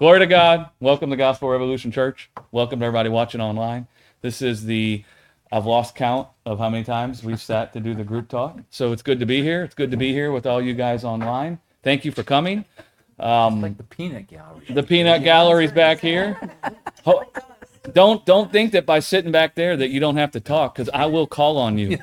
Glory to God. Welcome to Gospel Revolution Church. Welcome to everybody watching online. This is the, I've lost count of how many times we've sat to do the group talk. So it's good to be here. It's good to be here with all you guys online. Thank you for coming. Um, like the peanut gallery. the peanut gallery's back here. Ho- Don't don't think that by sitting back there that you don't have to talk because I will call on you.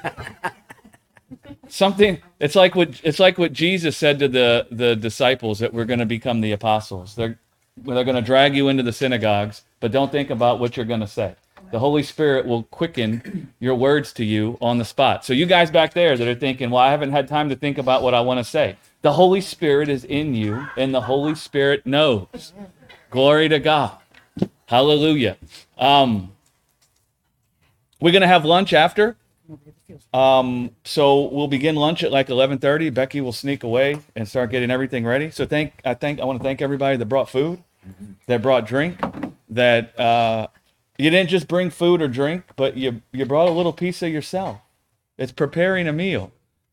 Something it's like what it's like what Jesus said to the the disciples that we're going to become the apostles. They're they're going to drag you into the synagogues, but don't think about what you're going to say. The Holy Spirit will quicken your words to you on the spot. So you guys back there that are thinking, "Well, I haven't had time to think about what I want to say." The Holy Spirit is in you, and the Holy Spirit knows. Glory to God. Hallelujah. Um, we're gonna have lunch after. Um, so we'll begin lunch at like 11:30. Becky will sneak away and start getting everything ready. So thank I think I want to thank everybody that brought food, that brought drink, that uh, you didn't just bring food or drink, but you you brought a little piece of yourself. It's preparing a meal.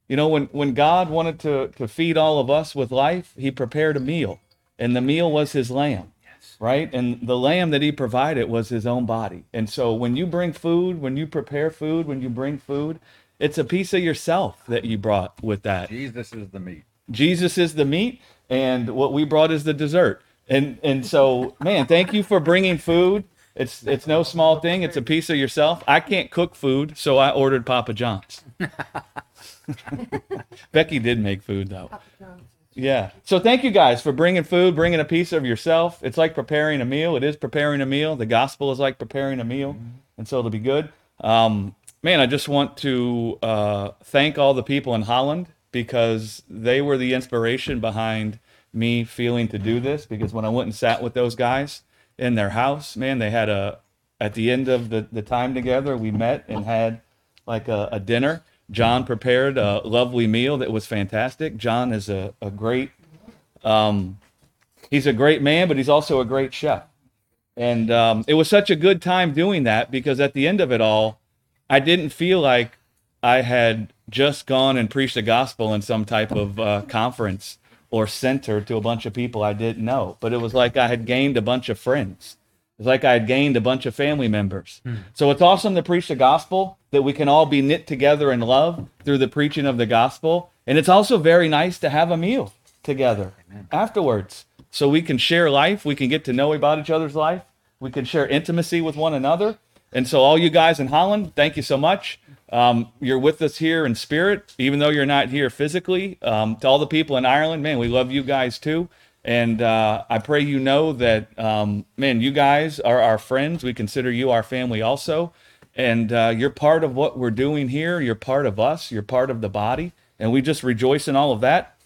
You know, when when God wanted to to feed all of us with life, He prepared a meal, and the meal was His lamb right? And the lamb that he provided was his own body. And so when you bring food, when you prepare food, when you bring food, it's a piece of yourself that you brought with that. Jesus is the meat. Jesus is the meat, and what we brought is the dessert. And and so, man, thank you for bringing food. It's it's no small thing. It's a piece of yourself. I can't cook food, so I ordered Papa John's. Becky did make food though. Yeah. So thank you guys for bringing food, bringing a piece of yourself. It's like preparing a meal. It is preparing a meal. The gospel is like preparing a meal, and so it'll be good. Um, man, I just want to uh, thank all the people in Holland because they were the inspiration behind me feeling to do this. Because when I went and sat with those guys in their house, man, they had a at the end of the, the time together, we met and had like a, a dinner. John prepared a lovely meal that was fantastic. John is a, a great, um, he's a great man, but he's also a great chef. And um, it was such a good time doing that because at the end of it all, I didn't feel like I had just gone and preached the gospel in some type of uh, conference or center to a bunch of people I didn't know, but it was like I had gained a bunch of friends. It's like I had gained a bunch of family members. Hmm. So it's awesome to preach the gospel, that we can all be knit together in love through the preaching of the gospel. And it's also very nice to have a meal together afterwards. So we can share life, we can get to know about each other's life, we can share intimacy with one another. And so, all you guys in Holland, thank you so much. Um, you're with us here in spirit, even though you're not here physically. Um, to all the people in Ireland, man, we love you guys too. And uh, I pray you know that, um, man, you guys are our friends. We consider you our family also. And uh, you're part of what we're doing here. You're part of us. You're part of the body. And we just rejoice in all of that.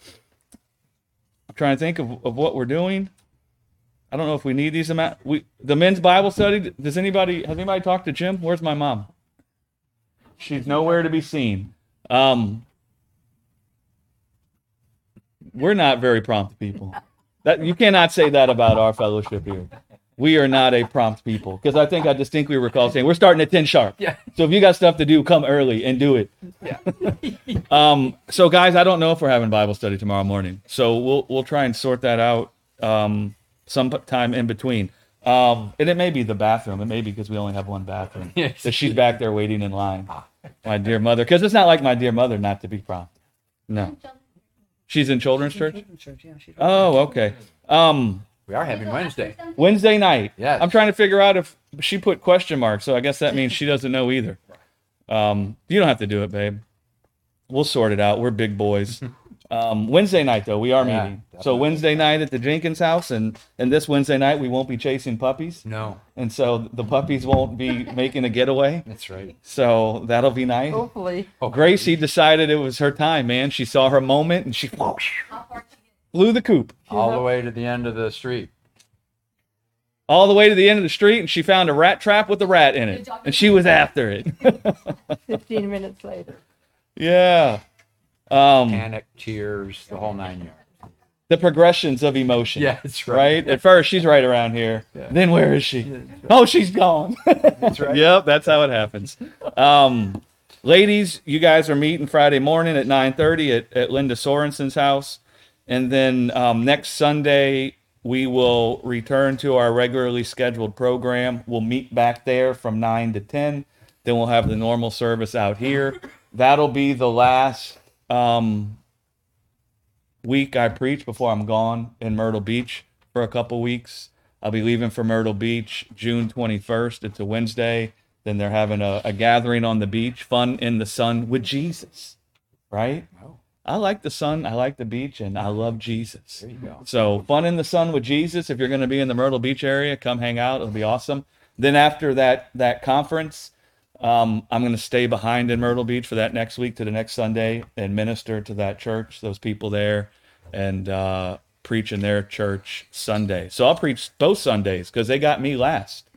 I'm trying to think of, of what we're doing. I don't know if we need these amount. We the men's Bible study. Does anybody has anybody talked to Jim? Where's my mom? She's nowhere to be seen. Um, we're not very prompt people. That you cannot say that about our fellowship here. We are not a prompt people because I think I distinctly recall saying we're starting at ten sharp. Yeah. So if you got stuff to do, come early and do it. Yeah. Um, so guys, I don't know if we're having Bible study tomorrow morning. So we'll we'll try and sort that out um, sometime in between. Um, and it may be the bathroom. It may be because we only have one bathroom. Yes. That she's back there waiting in line. My dear mother, because it's not like my dear mother not to be prompt. No, she's in children's church. Oh, okay. Um, we are having Wednesday. Wednesday night. Yes. I'm trying to figure out if she put question marks, so I guess that means she doesn't know either. Um, you don't have to do it, babe. We'll sort it out. We're big boys. Um, Wednesday night though, we are Yeah, meeting. So. Wednesday night at the Jenkins house, and and this Wednesday night we won't be chasing puppies, No, and so the puppies won't be making a getaway. that's right. So that'll be nice. Hopefully. Gracie decided it was her time, man. She saw her moment and she blew the coop All the way to the end of the street. all the way to the end of the street, and she found a rat trap with a rat in it, and she was after it. 15 minutes later. yeah. Um, Panic, tears, the whole nine yards. the progressions of emotion. Yeah, that's right. right. At first, she's right around here. Yeah. Then where is she? Oh, she's gone. That's right. yep, that's how it happens. Um, ladies, you guys are meeting Friday morning at 9:30 at, at Linda Sorensen's house, and then um, next Sunday we will return to our regularly scheduled program. We'll meet back there from 9 to 10. Then we'll have the normal service out here. That'll be the last um, week I preach before I'm gone in Myrtle Beach for a couple weeks. I'll be leaving for Myrtle Beach June 21st. It's a Wednesday. Then they're having a, a gathering on the beach, fun in the sun with Jesus, right? I like the sun, I like the beach, and I love Jesus. There you go. So fun in the sun with Jesus. If you're going to be in the Myrtle Beach area, come hang out. It'll be awesome. Then after that that conference, um, I'm going to stay behind in Myrtle Beach for that next week to the next Sunday and minister to that church, those people there, and uh, preach in their church Sunday. So I'll preach both Sundays because they got me last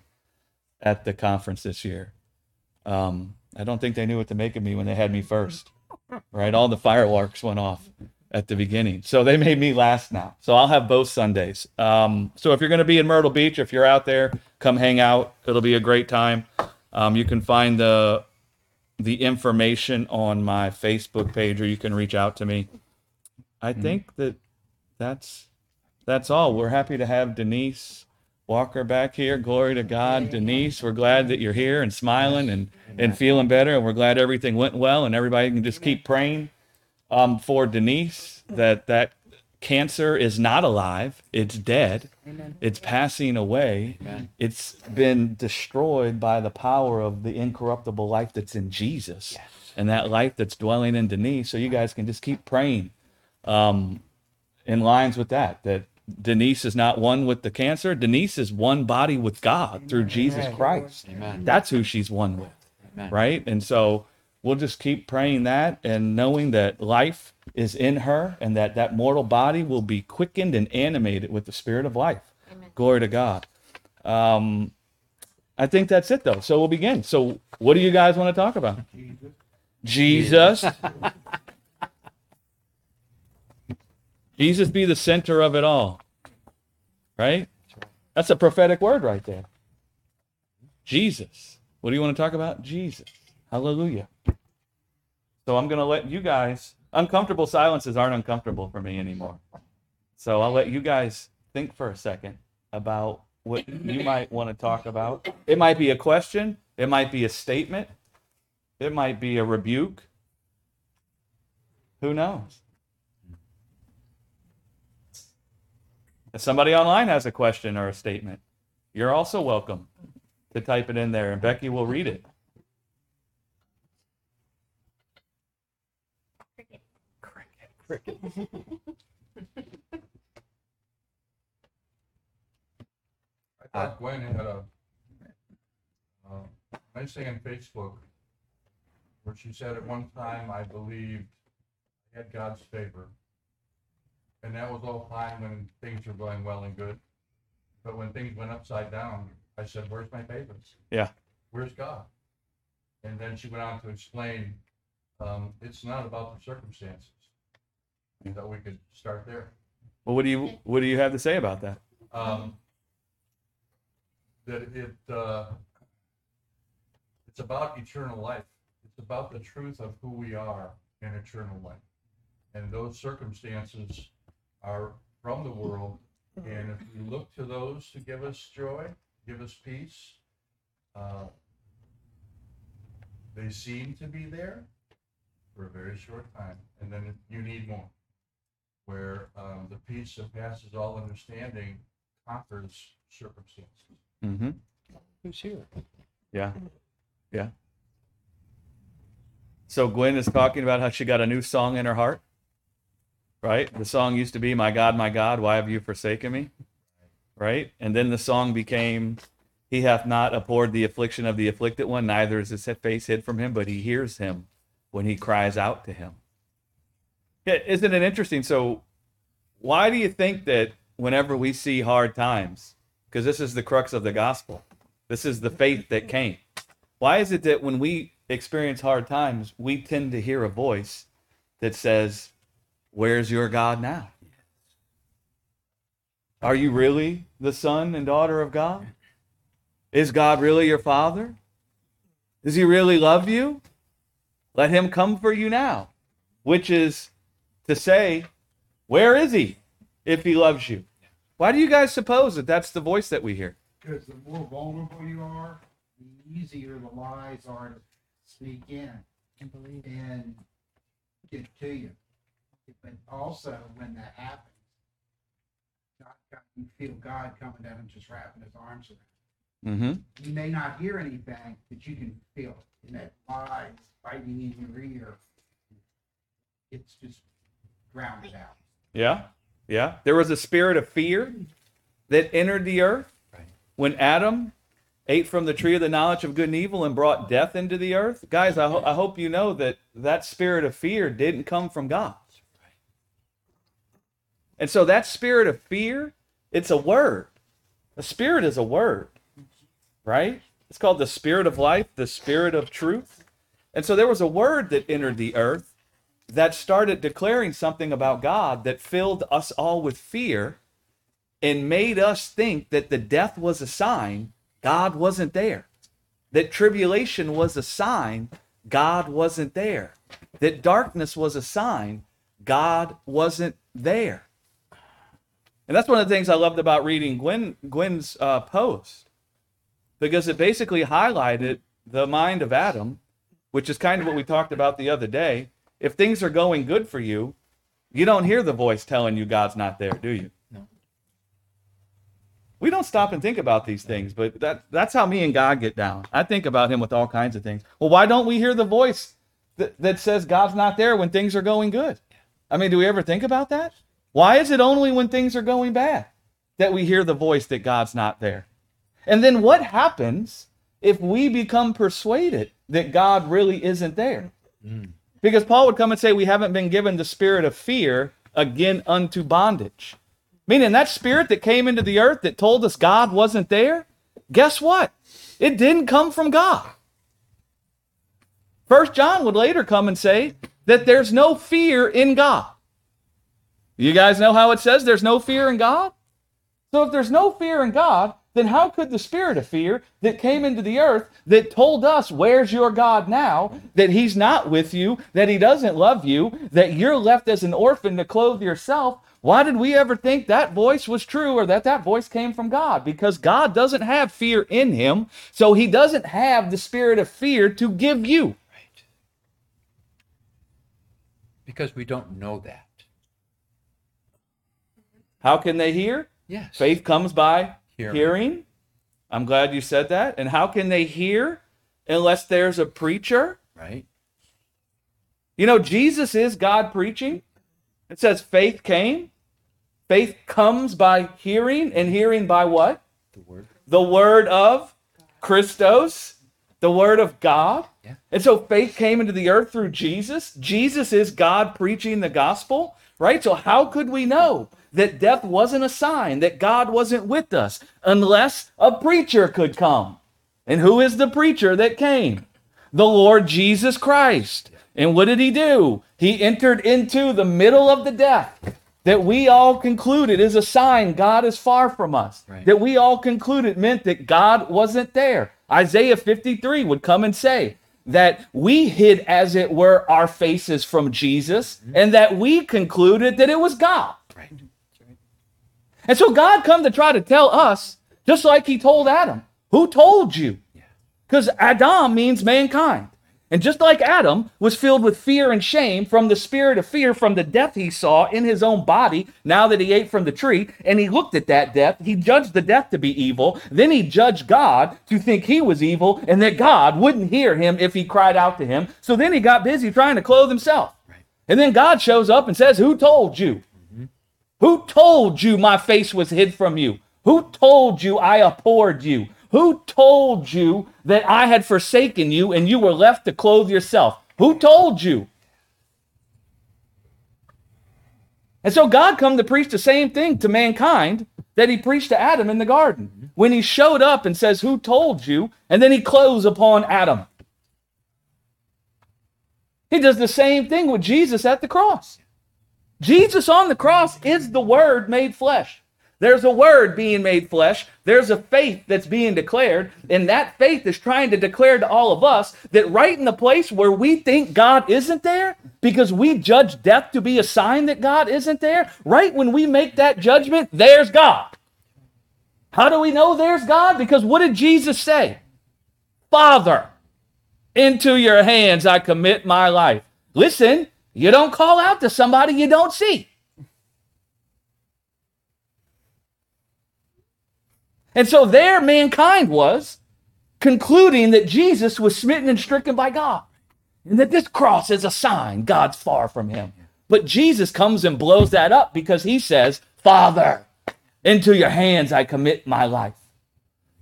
at the conference this year. Um, I don't think they knew what to make of me when they had me first. Right, all the fireworks went off at the beginning, so they made me last now. So I'll have both Sundays. Um, so if you're going to be in Myrtle Beach, if you're out there, come hang out. It'll be a great time. Um, you can find the the information on my Facebook page, or you can reach out to me. I think that that's that's all. We're happy to have Denise Walker back here. Glory to God, Denise. We're glad that you're here and smiling and and feeling better, and we're glad everything went well. And everybody can just keep praying um, for Denise that that cancer is not alive; it's dead. It's passing away. Amen. It's been destroyed by the power of the incorruptible life that's in Jesus, and that life that's dwelling in Denise. So you guys can just keep praying um, in lines with that. That Denise is not one with the cancer. Denise is one body with God through Jesus Christ. Amen. That's who she's one with, Amen. right? And so we'll just keep praying that and knowing that life is in her and that that mortal body will be quickened and animated with the spirit of life. Glory to God. Um, I think that's it though. So we'll begin. So what do you guys want to talk about? Jesus. Jesus. Jesus be the center of it all. Right? That's a prophetic word right there. Jesus. What do you want to talk about? Jesus. Hallelujah. So I'm going to let you guys, uncomfortable silences aren't uncomfortable for me anymore. So I'll let you guys think for a second about what you might want to talk about. It might be a question, it might be a statement, it might be a rebuke. Who knows? If somebody online has a question or a statement, you're also welcome to type it in there and Becky will read it. I thought Gwen had a, uh, nice thing on Facebook where she said at one time, I believed I had God's favor. And that was all fine when things were going well and good. But when things went upside down, I said, where's my favor? Yeah. Where's God? And then she went on to explain, um, it's not about the circumstances. And that we could start there. Well, what do you what do you have to say about that? um, that it, uh, it's about eternal life. It's about the truth of who we are in eternal life. And those circumstances are from the world. And if we look to those to give us joy, give us peace, uh, they seem to be there for a very short time. And then you need more. Where um, the peace that passes all understanding conquers circumstances. Mm-hmm. Who's here? Yeah. Yeah. So Gwen is talking about how she got a new song in her heart. Right? The song used to be My God, my God, why have you forsaken me? Right? And then the song became He hath not abhorred the affliction of the afflicted one, neither is his face hid from him, but he hears him when he cries out to him. Yeah, isn't it interesting? So why do you think that whenever we see hard times, because this is the crux of the gospel, this is the faith that came. Why is it that when we experience hard times, we tend to hear a voice that says, Where's your God now? Are you really the son and daughter of God? Is God really your father? Does he really love you? Let him come for you now, which is to say, Where is he if he loves you? Why do you guys suppose that that's the voice that we hear? Because the more vulnerable you are, the easier the lies are to sneak in and believe. and get to you. But also, when that happens, God, God- you feel God coming down and just wrapping his arms around. Mm-hmm. you. You may not hear anything, but you can feel it. And that lies biting in your ear, it's just drowned out. Yeah, yeah. There was a spirit of fear that entered the earth when Adam ate from the tree of the knowledge of good and evil and brought death into the earth. Guys, I, ho- I hope you know that that spirit of fear didn't come from God. And so that spirit of fear, it's a word. A spirit is a word, right? It's called the spirit of life, the spirit of truth. And so there was a word that entered the earth that started declaring something about God that filled us all with fear and made us think that the death was a sign God wasn't there. That tribulation was a sign God wasn't there. That darkness was a sign God wasn't there. And that's one of the things I loved about reading Gwen, Gwen's uh, post because it basically highlighted the mind of Adam, which is kind of what we talked about the other day. If things are going good for you, you don't hear the voice telling you God's not there, do you? No. We don't stop and think about these things, but that that's how me and God get down. I think about him with all kinds of things. Well, why don't we hear the voice that, that says God's not there when things are going good? I mean, do we ever think about that? Why is it only when things are going bad that we hear the voice that God's not there? And then what happens if we become persuaded that God really isn't there? Mm. Because Paul would come and say, We haven't been given the spirit of fear again unto bondage. Meaning that spirit that came into the earth that told us God wasn't there, guess what? It didn't come from God. First John would later come and say that there's no fear in God. You guys know how it says there's no fear in God? So if there's no fear in God, then how could the spirit of fear that came into the earth that told us, Where's your God now? that he's not with you, that he doesn't love you, that you're left as an orphan to clothe yourself? Why did we ever think that voice was true or that that voice came from God? Because God doesn't have fear in him, so he doesn't have the spirit of fear to give you. Right. Because we don't know that. How can they hear? Yes. Faith comes by Hearing. hearing. I'm glad you said that. And how can they hear unless there's a preacher? Right. You know, Jesus is God preaching. It says faith came. Faith comes by hearing, and hearing by what? The word. The word of Christos, the word of God. Yeah. And so faith came into the earth through Jesus. Jesus is God preaching the gospel, right? So how could we know that death wasn't a sign, that God wasn't with us, unless a preacher could come? And who is the preacher that came? The Lord Jesus Christ. And what did he do? He entered into the middle of the death that we all concluded is a sign God is far from us. Right. That we all concluded meant that God wasn't there. Isaiah 53 would come and say that we hid, as it were, our faces from Jesus, mm-hmm. and that we concluded that it was God. Right. And so God come to try to tell us, just like he told Adam, who told you? Because Adam means mankind. And just like Adam was filled with fear and shame from the spirit of fear from the death he saw in his own body now that he ate from the tree, and he looked at that death, he judged the death to be evil. Then he judged God to think he was evil and that God wouldn't hear him if he cried out to him. So then he got busy trying to clothe himself. And then God shows up and says, Who told you? Who told you my face was hid from you? Who told you I abhorred you? Who told you that I had forsaken you and you were left to clothe yourself? Who told you? And so God come to preach the same thing to mankind that he preached to Adam in the garden. When he showed up and says, Who told you? And then he clothes upon Adam. He does the same thing with Jesus at the cross. Jesus on the cross is the Word made flesh. There's a word being made flesh. There's a faith that's being declared. And that faith is trying to declare to all of us that right in the place where we think God isn't there, because we judge death to be a sign that God isn't there, right when we make that judgment, there's God. How do we know there's God? Because what did Jesus say? Father, into your hands I commit my life. Listen, you don't call out to somebody you don't see. And so there mankind was concluding that Jesus was smitten and stricken by God. And that this cross is a sign God's far from him. But Jesus comes and blows that up because he says, Father, into your hands I commit my life.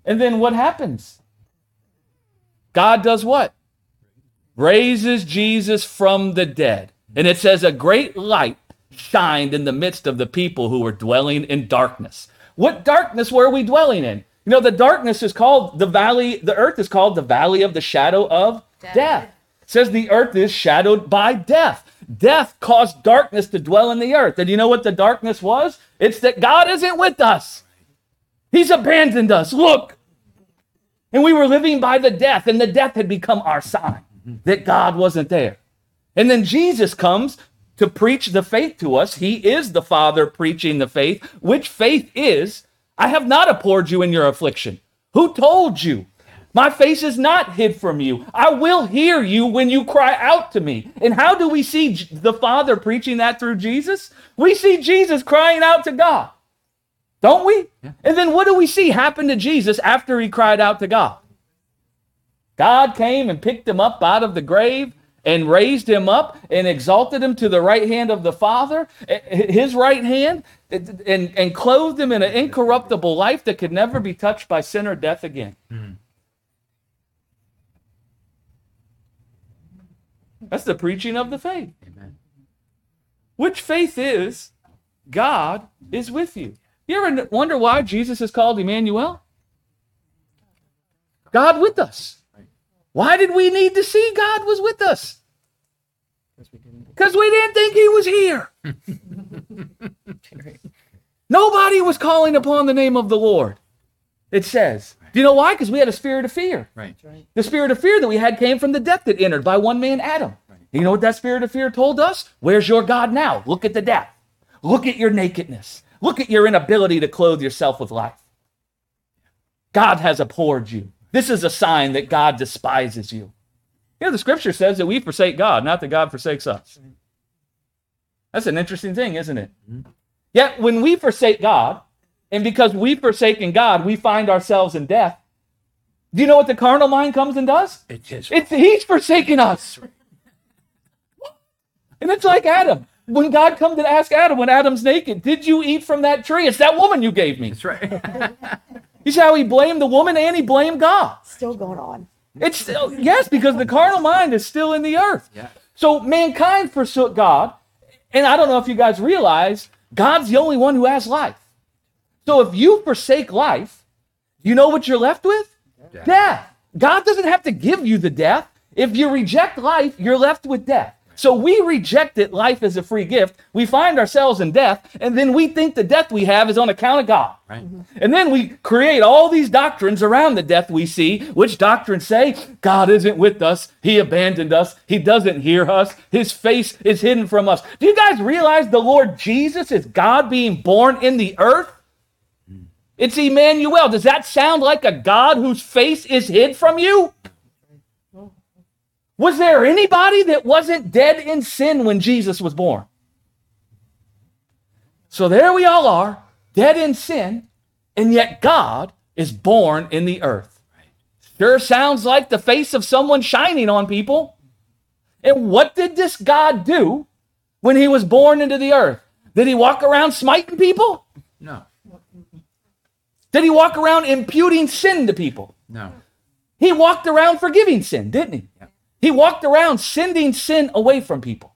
And then what happens? God does what? Raises Jesus from the dead. And it says, a great light shined in the midst of the people who were dwelling in darkness. What darkness were we dwelling in? You know, the darkness is called the valley, the earth is called the valley of the shadow of death. Death. It says the earth is shadowed by death. Death caused darkness to dwell in the earth. And you know what the darkness was? It's that God isn't with us. He's abandoned us. Look. And we were living by the death, and the death had become our sign that God wasn't there. And then Jesus comes to preach the faith to us. He is the Father preaching the faith, which faith is I have not abhorred you in your affliction. Who told you? My face is not hid from you. I will hear you when you cry out to me. And how do we see the Father preaching that through Jesus? We see Jesus crying out to God. Don't we? And then what do we see happen to Jesus after he cried out to God? God came and picked him up out of the grave and raised him up and exalted him to the right hand of the Father, eh, his right hand, and, and clothed him in an incorruptible life that could never be touched by sin or death again. That's the preaching of the faith. Amen. Which faith is God is with you. You ever wonder why Jesus is called Emmanuel? God with us. Why did we need to see God was with us? Because we didn't think he was here. Nobody was calling upon the name of the Lord. It says. Do you know why? Because we had a spirit of fear. Right. The spirit of fear that we had came from the death that entered by one man, Adam. You know what that spirit of fear told us? Where's your God now? Look at the death. Look at your nakedness. Look at your inability to clothe yourself with life. God has abhorred you. This is a sign that God despises you. You know, the scripture says that we forsake God, not that God forsakes us. That's an interesting thing, isn't it? Mm-hmm. Yet when we forsake God, and because we've forsaken God, we find ourselves in death. Do you know what the carnal mind comes and does? It is. It's he's forsaken us. And it's like Adam. When God comes to ask Adam, when Adam's naked, did you eat from that tree? It's that woman you gave me. That's right. You see how he blamed the woman and he blamed God. Still going on. It's still, yes, because the carnal mind is still in the earth. yeah. So mankind forsook God. And I don't know if you guys realize God's the only one who has life. So if you forsake life, you know what you're left with? Death. Death. God doesn't have to give you the death. If you reject life, you're left with death. So we rejected life as a free gift. We find ourselves in death, and then we think the death we have is on account of God. Right. Mm-hmm. And then we create all these doctrines around the death we see, which doctrines say God isn't with us, He abandoned us, He doesn't hear us, His face is hidden from us. Do you guys realize the Lord Jesus is God being born in the earth? Mm. It's Emmanuel. Does that sound like a God whose face is hid from you? Was there anybody that wasn't dead in sin when Jesus was born? So there we all are, dead in sin, and yet God is born in the earth. Sure sounds like the face of someone shining on people. And what did this God do when he was born into the earth? Did he walk around smiting people? No. Did he walk around imputing sin to people? No. He walked around forgiving sin, didn't he? Yeah. He walked around sending sin away from people,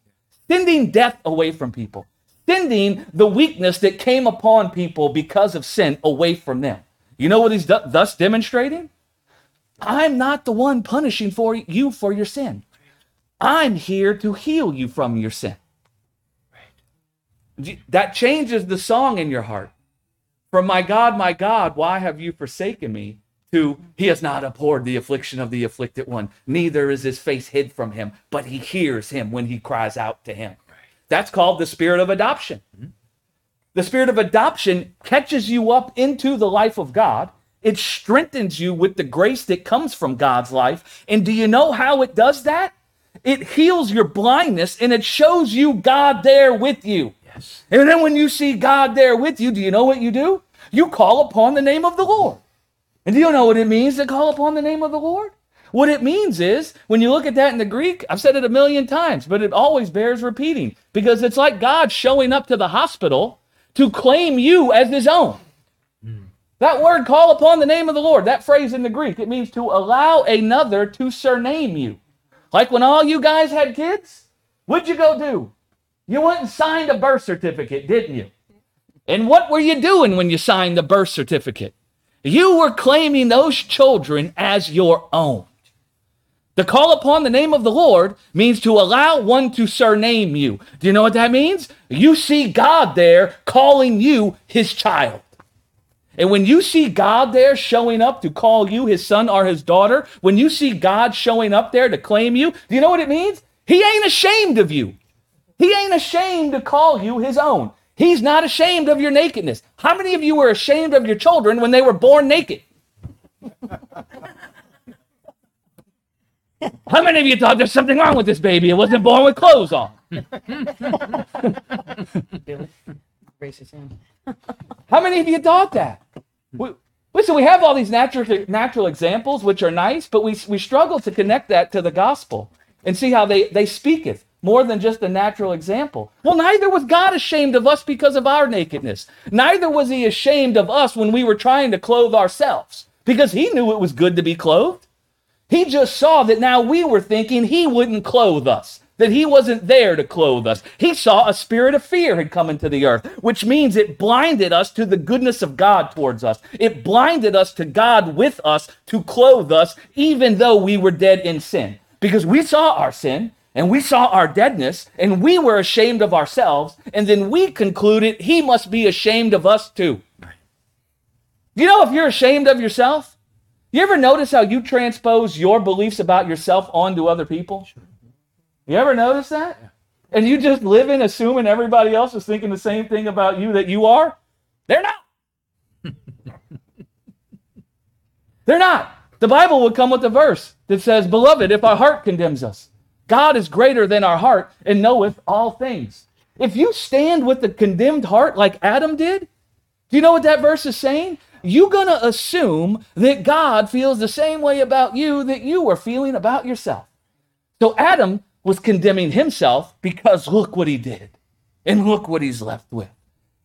sending death away from people, sending the weakness that came upon people because of sin away from them. You know what he's th- thus demonstrating? I'm not the one punishing for you for your sin. I'm here to heal you from your sin. That changes the song in your heart. From my God, my God, why have you forsaken me? To he has not abhorred the affliction of the afflicted one, neither is his face hid from him, but he hears him when he cries out to him. That's called the spirit of adoption. Mm-hmm. The spirit of adoption catches you up into the life of God. It strengthens you with the grace that comes from God's life. And do you know how it does that? It heals your blindness and it shows you God there with you. Yes. And then when you see God there with you, do you know what you do? You call upon the name of the Lord. And do you know what it means to call upon the name of the Lord? What it means is, when you look at that in the Greek, I've said it a million times, but it always bears repeating because it's like God showing up to the hospital to claim you as his own. That word, call upon the name of the Lord, that phrase in the Greek, it means to allow another to surname you. Like when all you guys had kids, what'd you go do? You went and signed a birth certificate, didn't you? And what were you doing when you signed the birth certificate? You were claiming those children as your own. To call upon the name of the Lord means to allow one to surname you. Do you know what that means? You see God there calling you his child. And when you see God there showing up to call you his son or his daughter, when you see God showing up there to claim you, do you know what it means? He ain't ashamed of you. He ain't ashamed to call you his own. He's not ashamed of your nakedness. How many of you were ashamed of your children when they were born naked? How many of you thought there's something wrong with this baby? It wasn't born with clothes on. Billy, raise his hand. How many of you thought that? We, listen, we have all these natural natural examples, which are nice, but we, we struggle to connect that to the gospel and see how they, they speaketh more than just a natural example. Well, neither was God ashamed of us because of our nakedness. Neither was he ashamed of us when we were trying to clothe ourselves because he knew it was good to be clothed. He just saw that now we were thinking he wouldn't clothe us, that he wasn't there to clothe us. He saw a spirit of fear had come into the earth, which means it blinded us to the goodness of God towards us. It blinded us to God with us to clothe us, even though we were dead in sin. Because we saw our sin and we saw our deadness and we were ashamed of ourselves. And then we concluded he must be ashamed of us too. You know, if you're ashamed of yourself, you ever notice how you transpose your beliefs about yourself onto other people? You ever notice that? And you just live in assuming everybody else is thinking the same thing about you that you are? They're not. They're not. The Bible would come with a verse that says, Beloved, if our heart condemns us, God is greater than our heart and knoweth all things. If you stand with the condemned heart like Adam did, do you know what that verse is saying? You're going to assume that God feels the same way about you that you were feeling about yourself. So Adam was condemning himself because look what he did and look what he's left with.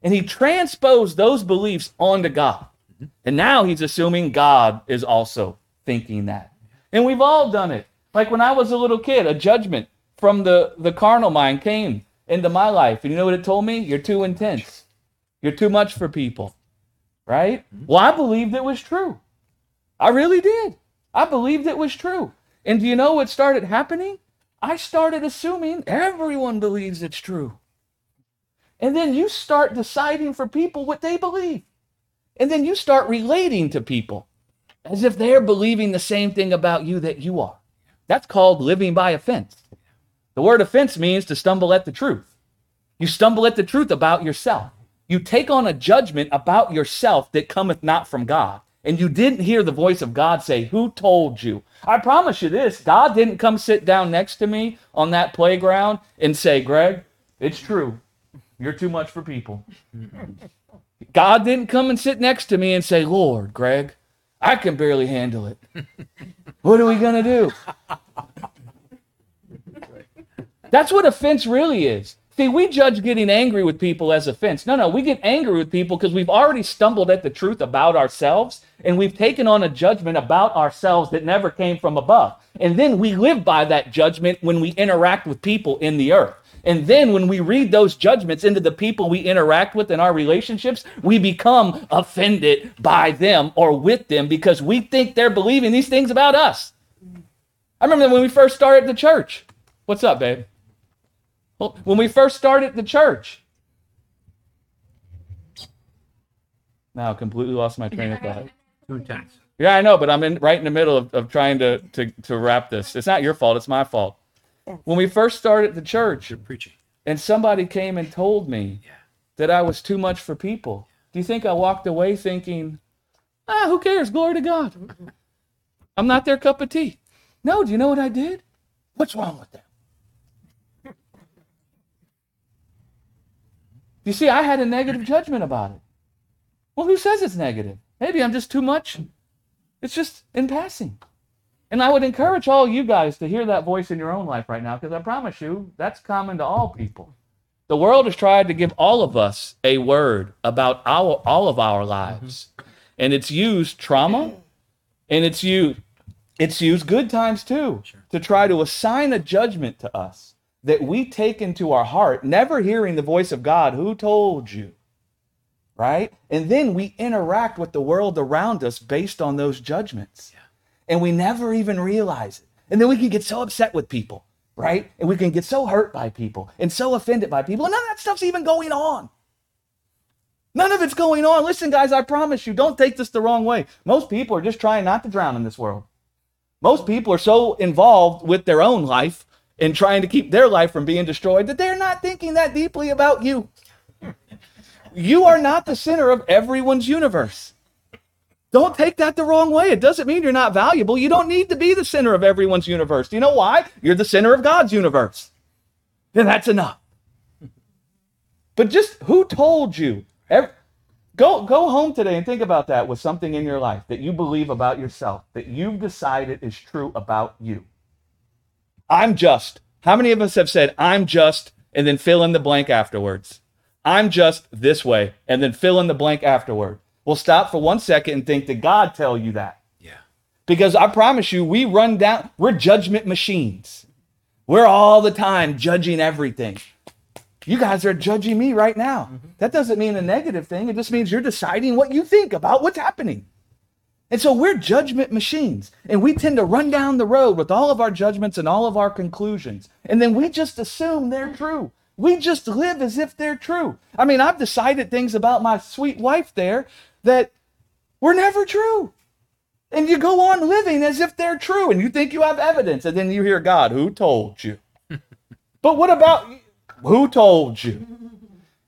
And he transposed those beliefs onto God. And now he's assuming God is also thinking that. And we've all done it. Like when I was a little kid, a judgment from the, the carnal mind came into my life. And you know what it told me? You're too intense. You're too much for people. Right? Mm-hmm. Well, I believed it was true. I really did. I believed it was true. And do you know what started happening? I started assuming everyone believes it's true. And then you start deciding for people what they believe. And then you start relating to people as if they're believing the same thing about you that you are. That's called living by offense. The word offense means to stumble at the truth. You stumble at the truth about yourself. You take on a judgment about yourself that cometh not from God. And you didn't hear the voice of God say, Who told you? I promise you this God didn't come sit down next to me on that playground and say, Greg, it's true. You're too much for people. God didn't come and sit next to me and say, Lord, Greg, I can barely handle it. What are we going to do? That's what offense really is. See, we judge getting angry with people as offense. No, no, we get angry with people because we've already stumbled at the truth about ourselves and we've taken on a judgment about ourselves that never came from above. And then we live by that judgment when we interact with people in the earth. And then when we read those judgments into the people we interact with in our relationships, we become offended by them or with them because we think they're believing these things about us. I remember when we first started the church. What's up, babe? Well, when we first started the church, Now I completely lost my train of thought. Too intense. Yeah, I know, but I'm in right in the middle of, of trying to, to to wrap this. It's not your fault, it's my fault. When we first started the church You're preaching. and somebody came and told me Yeah. that I was too much for people, do you think I walked away thinking, ah, who cares? Glory to God. I'm not their cup of tea. No, do you know what I did? What's wrong with them? You see, I had a negative judgment about it. Well, who says it's negative? Maybe I'm just too much. It's just in passing. And I would encourage all you guys to hear that voice in your own life right now, because I promise you, that's common to all people. The world has tried to give all of us a word about our all of our lives. Mm-hmm. And it's used trauma and it's used it's used good times too to try to assign a judgment to us that we take into our heart, never hearing the voice of God, who told you? Right? And then we interact with the world around us based on those judgments. And we never even realize it. And then we can get so upset with people, right? And we can get so hurt by people and so offended by people. And none of that stuff's even going on. None of it's going on. Listen, guys, I promise you, don't take this the wrong way. Most people are just trying not to drown in this world. Most people are so involved with their own life and trying to keep their life from being destroyed that they're not thinking that deeply about you. You are not the center of everyone's universe. Don't take that the wrong way. It doesn't mean you're not valuable. You don't need to be the center of everyone's universe. Do you know why? You're the center of God's universe. Then that's enough. But just who told you? Ev- Go, go home today and think about that with something in your life that you believe about yourself, that you've decided is true about you. I'm just. How many of us have said, I'm just, and then fill in the blank afterwards? I'm just this way, and then fill in the blank afterward. Well, stop for one second and think, did God tell you that? Yeah. Because I promise you, we run down, we're judgment machines. We're all the time judging everything. You guys are judging me right now. Mm-hmm. That doesn't mean a negative thing. It just means you're deciding what you think about what's happening. And so we're judgment machines, and we tend to run down the road with all of our judgments and all of our conclusions. And then we just assume they're true. We just live as if they're true. I mean, I've decided things about my sweet wife there that were never true. And you go on living as if they're true, and you think you have evidence, and then you hear God, who told you? but what about who told you?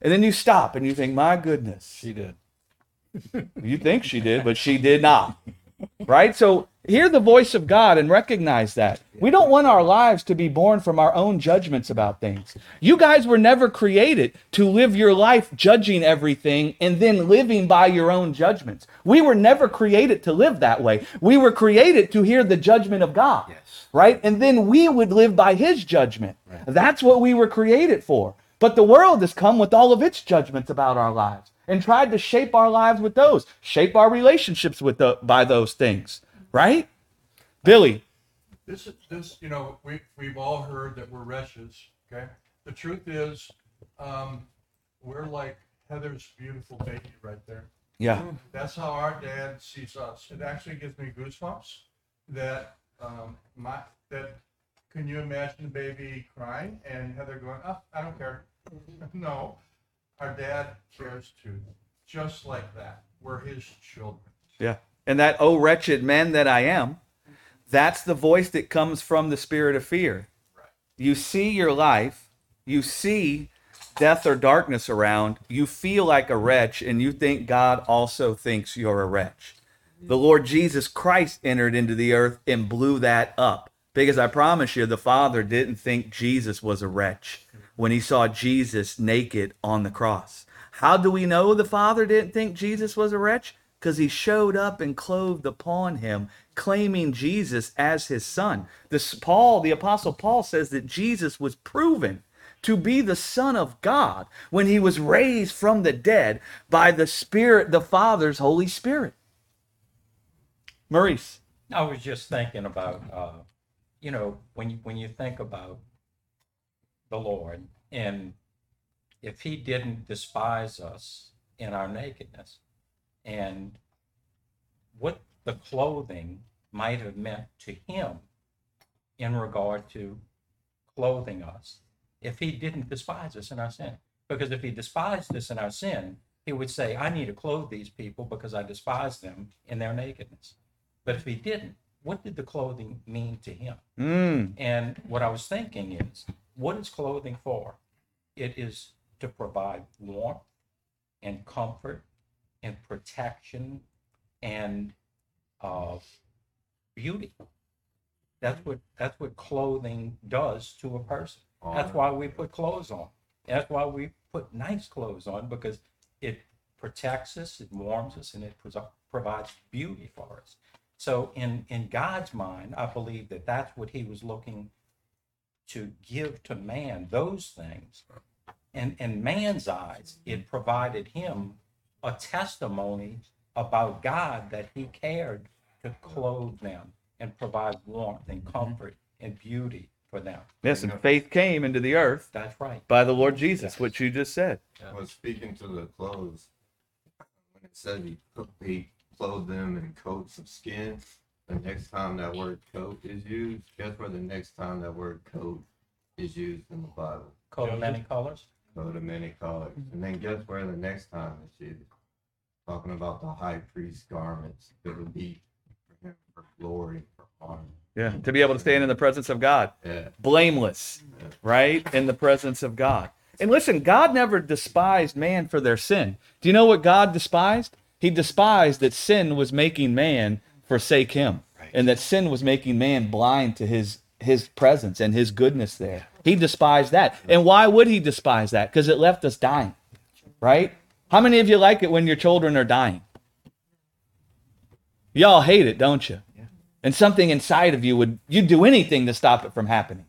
And then you stop and you think, my goodness. She did. You think she did, but she did not. Right? So hear the voice of God and recognize that. We don't want our lives to be born from our own judgments about things. You guys were never created to live your life judging everything and then living by your own judgments. We were never created to live that way. We were created to hear the judgment of God. Yes. Right? And then we would live by his judgment. That's what we were created for. But the world has come with all of its judgments about our lives and tried to shape our lives with those, shape our relationships with the, by those things, right? Billy, This, is this, you know, we, we've all heard that we're wretches, okay? The truth is, um, we're like Heather's beautiful baby right there. yeah, That's how our dad sees us. It actually gives me goosebumps that, um, my, that, can you imagine the baby crying and Heather going, oh, I don't care. No, our dad cares too, just like that. We're his children. yeah. And that, oh, wretched man that I am, that's the voice that comes from the spirit of fear. You see your life, you see death or darkness around, you feel like a wretch, and you think God also thinks you're a wretch. The Lord Jesus Christ entered into the earth and blew that up. Because I promise you, the Father didn't think Jesus was a wretch when he saw Jesus naked on the cross. How do we know the Father didn't think Jesus was a wretch? Because he showed up and clothed upon him, claiming Jesus as his son. This Paul, the apostle Paul says that Jesus was proven to be the son of God when he was raised from the dead by the Spirit, the Father's Holy Spirit. Maurice. I was just thinking about, uh, you know, when you, when you think about the Lord and if he didn't despise us in our nakedness and what the clothing might have meant to him in regard to clothing us if he didn't despise us in our sin. Because if he despised us in our sin, he would say, I need to clothe these people because I despise them in their nakedness. But if he didn't, what did the clothing mean to him? Mm. And what I was thinking is, what is clothing for? It is to provide warmth and comfort and protection and uh, beauty. That's what that's what clothing does to a person. That's why we put clothes on. That's why we put nice clothes on because it protects us, it warms us, and it provides beauty for us. So in in God's mind, I believe that that's what He was looking to give to man those things. And in man's eyes, it provided him a testimony about God that he cared to clothe them and provide warmth and mm-hmm. comfort and beauty for them. Yes, and faith came into the earth That's right. by the Lord Jesus, which you just said. Well, speaking to the clothes, when it said he, he clothed them in coats of skin, the next time that word coat is used, guess where the next time that word coat is used in the Bible? Coat of many colors. Coat to many colors. Mm-hmm. And then guess where the next time it's used? Talking about the high priest garments that would be for him for glory, for honor. Yeah, to be able to stand in the presence of God, Yeah. blameless, right? In the presence of God. And listen, God never despised man for their sin. Do you know what God despised? He despised that sin was making man forsake him, and that sin was making man blind to his his presence and his goodness there. He despised that. And why would he despise that? Because it left us dying, right? How many of you like it when your children are dying? Y'all hate it, don't you? And something inside of you would you'd do anything to stop it from happening.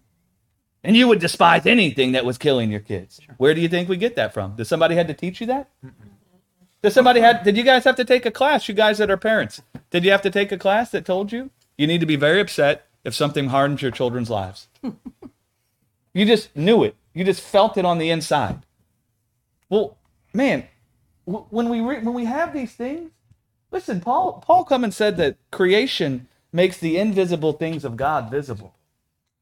And you would despise anything that was killing your kids. Where do you think we get that from? Did somebody had to teach you that? Did somebody had did you guys have to take a class, you guys that are parents? Did you have to take a class that told you you need to be very upset if something hardens your children's lives? you just knew it. You just felt it on the inside. Well, man, w- when we re- when we have these things, listen, Paul Paul come and said that creation makes the invisible things of God visible.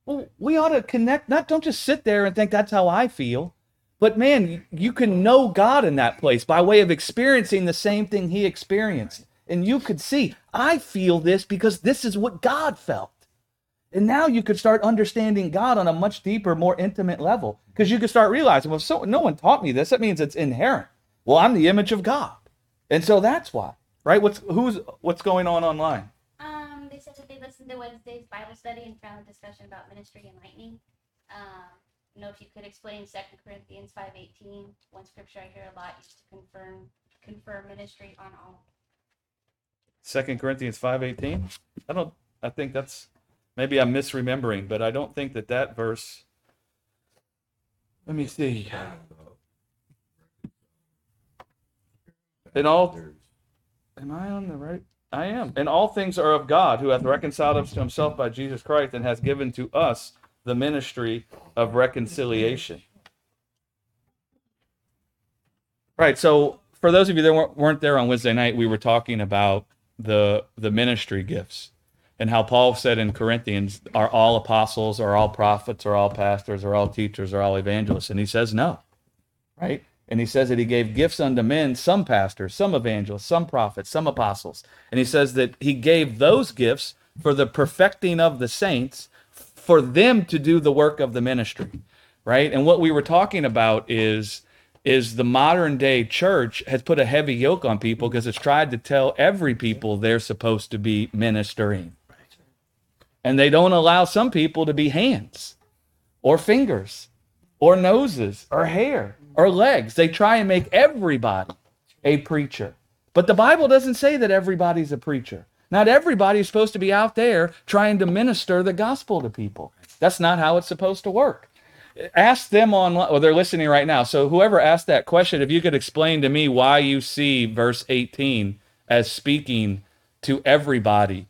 Well, we ought to connect. Not don't just sit there and think that's how I feel, but man, you can know God in that place by way of experiencing the same thing He experienced, and you could see I feel this because this is what God felt. And now you could start understanding God on a much deeper, more intimate level because you could start realizing, well, so no one taught me this. That means it's inherent. Well, I'm the image of God, and so that's why, right? What's who's what's going on online? Um, they said that they listened to Wednesday's Bible study and found a discussion about ministry and lightning. Um, you know, if you could explain Second Corinthians five eighteen, one scripture I hear a lot used to confirm confirm ministry on all. Second Corinthians five eighteen. I don't. I think that's maybe I'm misremembering, but I don't think that that verse. Let me see. In all, am I on the right? I am. And all things are of God, who hath reconciled us to Himself by Jesus Christ, and has given to us the ministry of reconciliation. Right. So, for those of you that weren't- weren't there on Wednesday night, we were talking about the the ministry gifts and how Paul said in Corinthians, are all apostles, are all prophets, are all pastors, are all teachers, are all evangelists? And he says no. Right? And he says that he gave gifts unto men, some pastors, some evangelists, some prophets, some apostles. And he says that he gave those gifts for the perfecting of the saints, for them to do the work of the ministry. Right? And what we were talking about is is the modern day church has put a heavy yoke on people because it's tried to tell every people they're supposed to be ministering. And they don't allow some people to be hands or fingers or noses or hair or legs. They try and make everybody a preacher. But the Bible doesn't say that everybody's a preacher. Not everybody's supposed to be out there trying to minister the gospel to people. That's not how it's supposed to work ask them online well they're listening right now so whoever asked that question if you could explain to me why you see verse 18 as speaking to everybody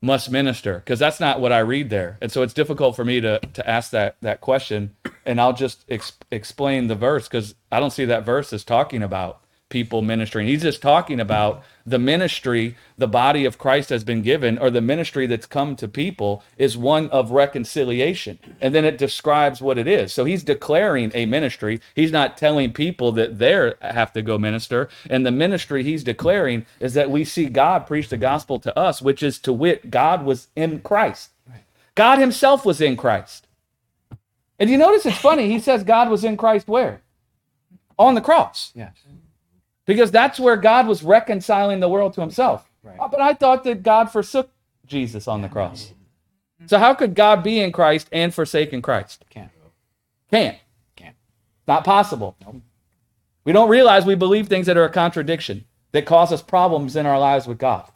must minister because that's not what i read there. And so it's difficult for me to to ask that that question. And i'll just ex- explain the verse because i don't see that verse as talking about people ministering. He's just talking about the ministry the body of Christ has been given, or the ministry that's come to people, is one of reconciliation. And then it describes what it is. So he's declaring a ministry. He's not telling people that they have to go minister. And the ministry he's declaring is that we see God preach the gospel to us, which is to wit, God was in Christ. God himself was in Christ. And you notice it's funny, he says God was in Christ where? On the cross. Yes. Because that's where God was reconciling the world to himself. Right. But I thought that God forsook Jesus on the cross. So how could God be in Christ and forsaken Christ? Can't. Can't. Can't. Not possible. We don't realize we believe things that are a contradiction that cause us problems in our lives with God.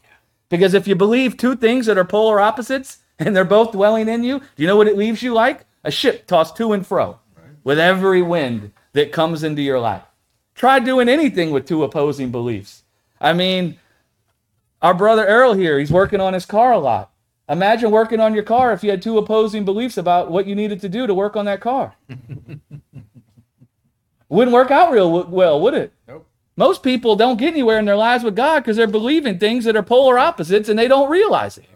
Because if you believe two things that are polar opposites and they're both dwelling in you, do you know what it leaves you like? A ship tossed to and fro with every wind that comes into your life. Try doing anything with two opposing beliefs. I mean, our brother Earl here, he's working on his car a lot. Imagine working on your car if you had two opposing beliefs about what you needed to do to work on that car. Wouldn't work out real well, would it? Nope. Most people don't get anywhere in their lives with God because they're believing things that are polar opposites and they don't realize it.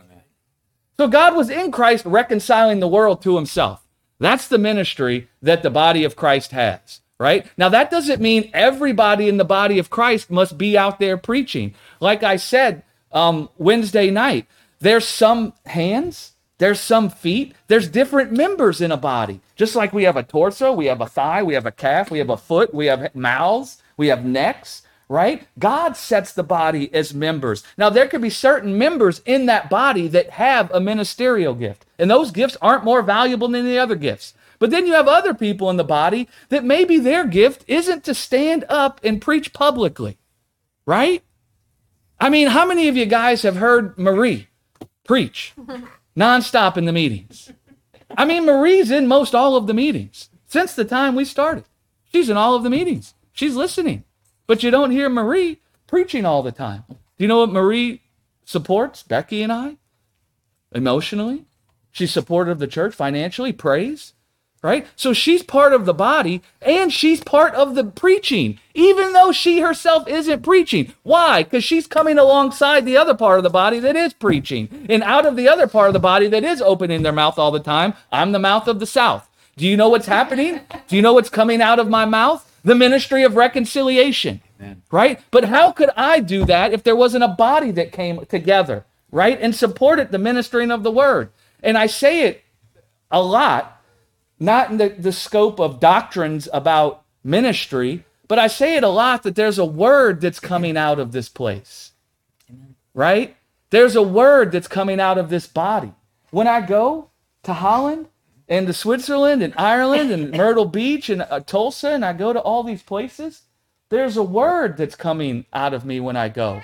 So God was in Christ reconciling the world to himself. That's the ministry that the body of Christ has, right? Now, that doesn't mean everybody in the body of Christ must be out there preaching. Like I said um, Wednesday night, there's some hands, there's some feet, there's different members in a body. Just like we have a torso, we have a thigh, we have a calf, we have a foot, we have mouths, we have necks, right? God sets the body as members. Now, there could be certain members in that body that have a ministerial gift, and those gifts aren't more valuable than the other gifts. But then you have other people in the body that maybe their gift isn't to stand up and preach publicly, right? I mean, how many of you guys have heard Marie preach nonstop in the meetings? I mean, Marie's in most all of the meetings since the time we started. She's in all of the meetings. She's listening. But you don't hear Marie preaching all the time. Do you know what Marie supports? Becky and I? Emotionally. She's supportive of the church financially, praise, right? So she's part of the body and she's part of the preaching, even though she herself isn't preaching. Why? Because she's coming alongside the other part of the body that is preaching. And out of the other part of the body that is opening their mouth all the time, I'm the mouth of the South. Do you know what's happening? Do you know what's coming out of my mouth? The ministry of reconciliation, Amen. right? But how could I do that if there wasn't a body that came together, right? And supported the ministering of the word. And I say it a lot, not in the, the scope of doctrines about ministry, but I say it a lot that there's a word that's coming out of this place, right? There's a word that's coming out of this body. When I go to Holland and to Switzerland and Ireland and Myrtle Beach and uh, Tulsa, and I go to all these places, there's a word that's coming out of me when I go.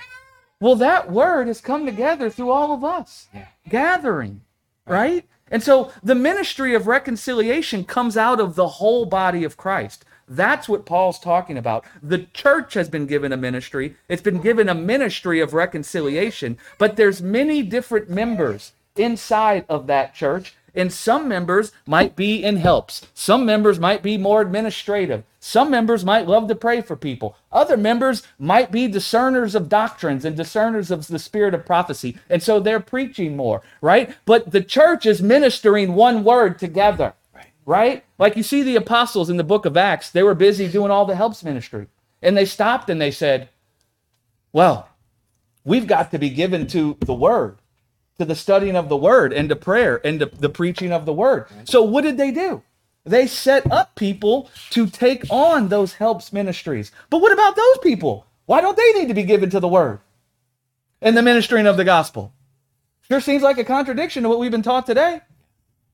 Well, that word has come together through all of us, gathering, right? And so the ministry of reconciliation comes out of the whole body of Christ. That's what Paul's talking about. The church has been given a ministry. It's been given a ministry of reconciliation, but there's many different members inside of that church, and some members might be in helps. Some members might be more administrative. Some members might love to pray for people. Other members might be discerners of doctrines and discerners of the spirit of prophecy. And so they're preaching more, right? But the church is ministering one word together, right? Like you see the apostles in the book of Acts, they were busy doing all the helps ministry. And they stopped and they said, well, we've got to be given to the word to the studying of the word and to prayer and to the preaching of the word. So what did they do? They set up people to take on those helps ministries. But what about those people? Why don't they need to be given to the word and the ministering of the gospel? Sure seems like a contradiction to what we've been taught today.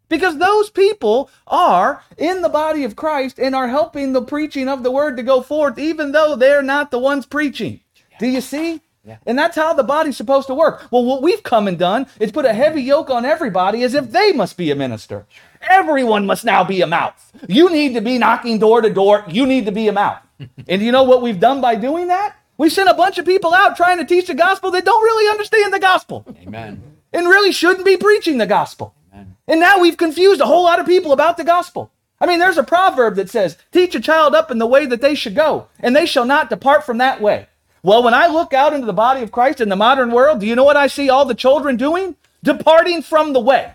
Because those people are in the body of Christ and are helping the preaching of the word to go forth, even though they're not the ones preaching. Do you see? And that's how the body's supposed to work. Well, what we've come and done is put a heavy yoke on everybody as if they must be a minister. Everyone must now be a mouth. You need to be knocking door to door. You need to be a mouth. and you know what we've done by doing that? We sent a bunch of people out trying to teach the gospel that don't really understand the gospel Amen. and really shouldn't be preaching the gospel. Amen. And now we've confused a whole lot of people about the gospel. I mean, there's a proverb that says, Teach a child up in the way that they should go, and they shall not depart from that way. Well, when I look out into the body of Christ in the modern world, do you know what I see all the children doing? Departing from the way.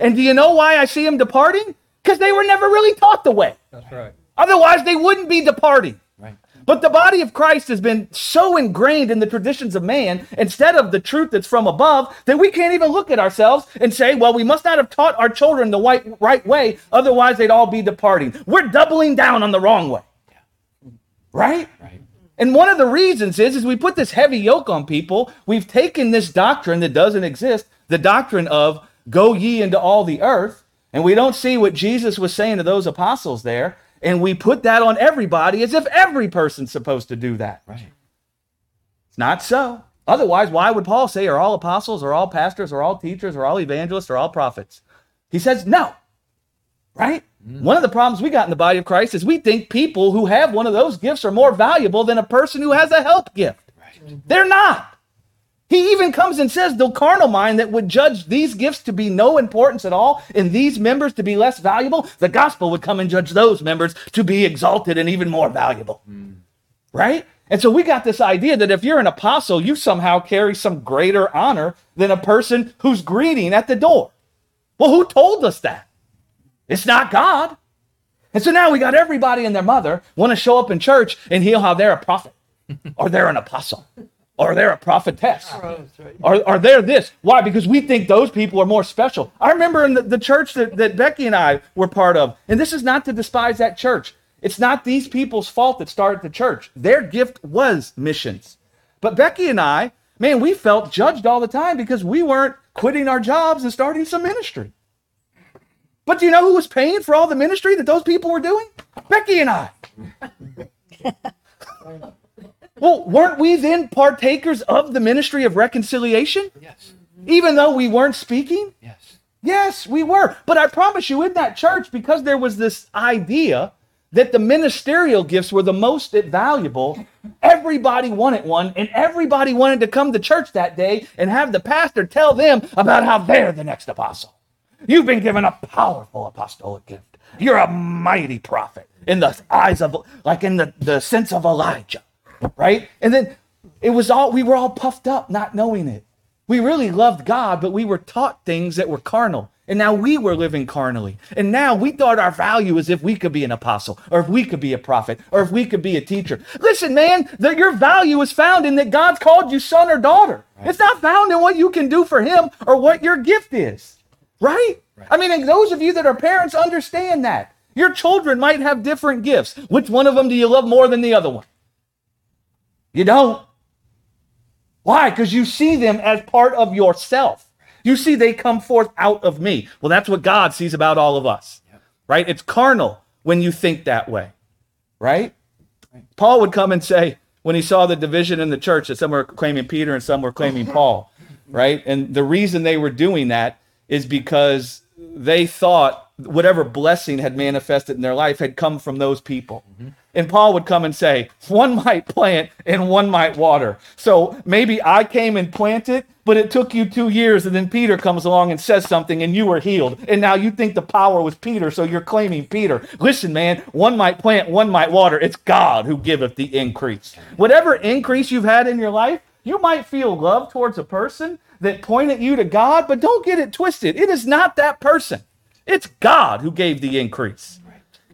And do you know why I see them departing? Because they were never really taught the way. That's right. Otherwise, they wouldn't be departing. Right. But the body of Christ has been so ingrained in the traditions of man instead of the truth that's from above that we can't even look at ourselves and say, well, we must not have taught our children the right, right way. Otherwise, they'd all be departing. We're doubling down on the wrong way. Yeah. Right? Right. And one of the reasons is, is we put this heavy yoke on people. We've taken this doctrine that doesn't exist, the doctrine of go ye into all the earth, and we don't see what Jesus was saying to those apostles there, and we put that on everybody as if every person's supposed to do that. Right. It's not so. Otherwise, why would Paul say are all apostles, are all pastors, are all teachers, are all evangelists, are all prophets? He says no. Right? Mm-hmm. One of the problems we got in the body of Christ is we think people who have one of those gifts are more valuable than a person who has a help gift. Mm-hmm. They're not. He even comes and says the carnal mind that would judge these gifts to be no importance at all and these members to be less valuable, the gospel would come and judge those members to be exalted and even more valuable. Mm. Right? And so we got this idea that if you're an apostle, you somehow carry some greater honor than a person who's greeting at the door. Well, who told us that? It's not God. And so now we got everybody and their mother want to show up in church and heal how they're a prophet or they're an apostle or they're a prophetess or, or they're this. Why? Because we think those people are more special. I remember in the, the church that, that Becky and I were part of, and this is not to despise that church. It's not these people's fault that started the church. Their gift was missions. But Becky and I, man, we felt judged all the time because we weren't quitting our jobs and starting some ministry. But do you know who was paying for all the ministry that those people were doing? Becky and I. well, weren't we then partakers of the ministry of reconciliation? Yes. Even though we weren't speaking? Yes. Yes, we were. But I promise you, in that church, because there was this idea that the ministerial gifts were the most valuable, everybody wanted one, and everybody wanted to come to church that day and have the pastor tell them about how they're the next apostle. You've been given a powerful apostolic gift. You're a mighty prophet in the eyes of, like in the, the sense of Elijah, right? And then it was all, we were all puffed up, not knowing it. We really loved God, but we were taught things that were carnal. And now we were living carnally. And now we thought our value is if we could be an apostle, or if we could be a prophet, or if we could be a teacher. Listen, man, that your value is found in that God's called you son or daughter. It's not found in what you can do for him or what your gift is. Right? I mean, those of you that are parents understand that. Your children might have different gifts. Which one of them do you love more than the other one? You don't. Why? Because you see them as part of yourself. You see they come forth out of me. Well, that's what God sees about all of us. Right? It's carnal when you think that way. Right? Paul would come and say, when he saw the division in the church, that some were claiming Peter and some were claiming Paul. Right? And the reason they were doing that is because they thought whatever blessing had manifested in their life had come from those people. Mm-hmm. And Paul would come and say, one might plant and one might water. So maybe I came and planted, but it took you two years. And then Peter comes along and says something and you were healed. And now you think the power was Peter, so you're claiming Peter. Listen, man, one might plant, one might water. It's God who giveth the increase. Whatever increase you've had in your life, you might feel love towards a person that pointed you to God, but don't get it twisted. It is not that person. It's God who gave the increase.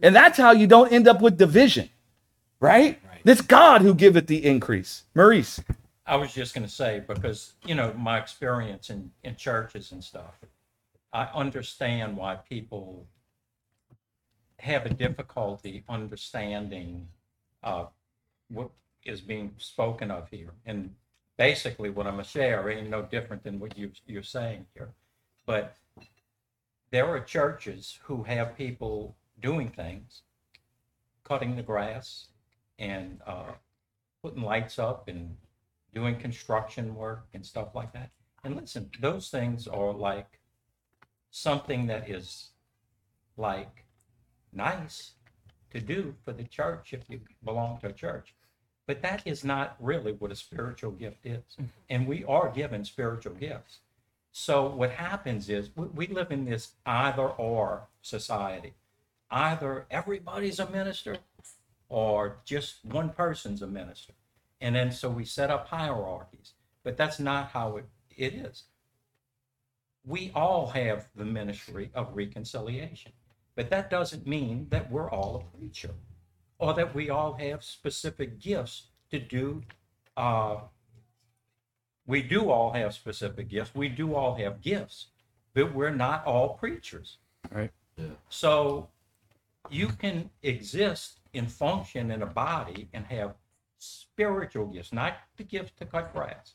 And that's how you don't end up with division, right? It's God who giveth the increase. Maurice. I was just going to say, because, you know, my experience in, in churches and stuff, I understand why people have a difficulty understanding uh, what is being spoken of here. And basically, what I'm to share ain't no different than what you, you're saying here. But there are churches who have people doing things, cutting the grass and uh, putting lights up and doing construction work and stuff like that. And listen, those things are like something that is like nice to do for the church if you belong to a church. But that is not really what a spiritual gift is. Mm-hmm. And we are given spiritual gifts. So what happens is we, we live in this either or society. either everybody's a minister or just one person's a minister. And then so we set up hierarchies, but that's not how it, it is. We all have the ministry of reconciliation, but that doesn't mean that we're all a preacher or that we all have specific gifts to do. Uh, we do all have specific gifts. We do all have gifts, but we're not all preachers. Right. Yeah. So you can exist and function in a body and have spiritual gifts, not the gift to cut grass.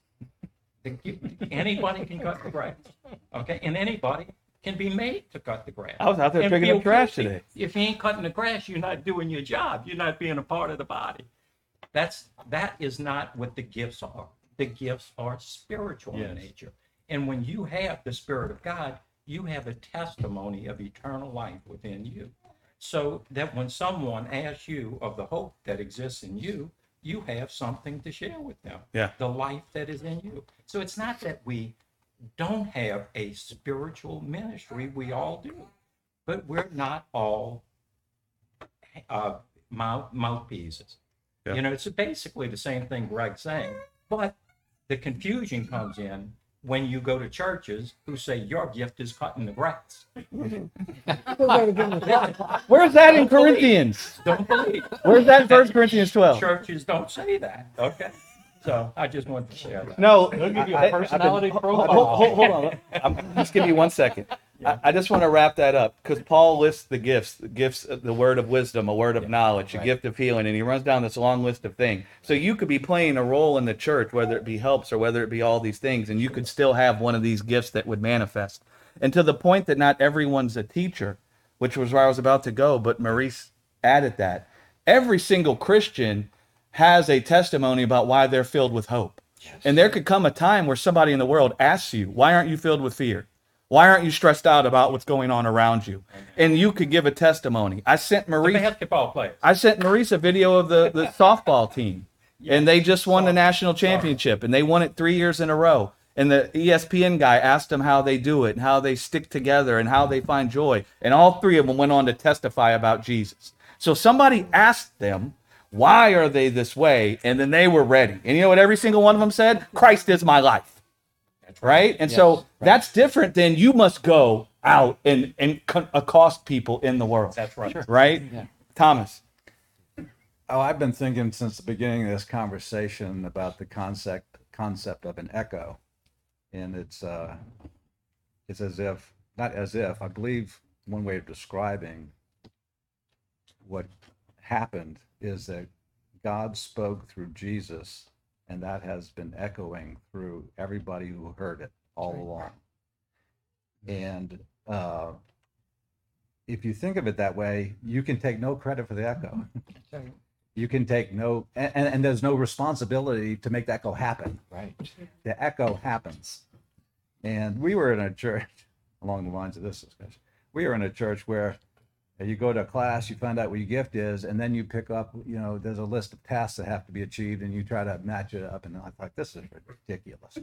The gift- anybody can cut the grass, okay? And anybody can be made to cut the grass. I was out there and picking feel up trash guilty. today. If you ain't cutting the grass, you're not doing your job. You're not being a part of the body. That's that is not what the gifts are. The gifts are spiritual in nature. And when you have the Spirit of God, you have a testimony of eternal life within you. So that when someone asks you of the hope that exists in you, you have something to share with them. Yeah. The life that is in you. So it's not that we don't have a spiritual ministry. We all do. But we're not all uh, mouth, mouthpieces. Yeah. You know, it's basically the same thing Greg's saying. But the confusion comes in when you go to churches who say your gift is cutting the grass. Where's that in Don't believe. Corinthians? Don't believe. Where's that in First Corinthians 12? Churches don't say that. Okay. So I just wanted to share that. No, They'll give you a I- I- I've been- personality hold- profile. Hold, hold, hold on. I'm, just give me one second. I, I just want to wrap that up because Paul lists the gifts, the gifts, uh, the word of wisdom, a word of knowledge, a right. gift of healing, and he runs down this long list of things. So you could be playing a role in the church, whether it be helps or whether it be all these things, and you could still have one of these gifts that would manifest. And to the point that not everyone's a teacher, which was where I was about to go, but Maurice added that every single Christian has a testimony about why they're filled with hope. And there could come a time where somebody in the world asks you, why aren't you filled with fear? Why aren't you stressed out about what's going on around you? And you could give a testimony. I sent Maurice basketball. I sent Maurice a video of the, the softball team, and they just won the national championship, and they won it three years in a row. And the ESPN guy asked them how they do it, and how they stick together, and how they find joy. And all three of them went on to testify about Jesus. So somebody asked them, why are they this way? And then they were ready. And you know what every single one of them said? Christ is my life. Right? And so that's different than you must go out and, and con- accost people in the world. That's right. Right? Thomas. Oh, I've been thinking since the beginning of this conversation about the concept concept of an echo, and it's uh, it's as if not as if I believe one way of describing what happened is that God spoke through Jesus, and that has been echoing through everybody who heard it all along. And uh, if you think of it that way, you can take no credit for the echo. You can take no and, and, and there's no responsibility to make the echo happen. Right. the echo happens. And we were in a church along the lines of this discussion we were in a church where you go to a class you find out what your gift is and then you pick up you know there's a list of tasks that have to be achieved and you try to match it up and i thought this is ridiculous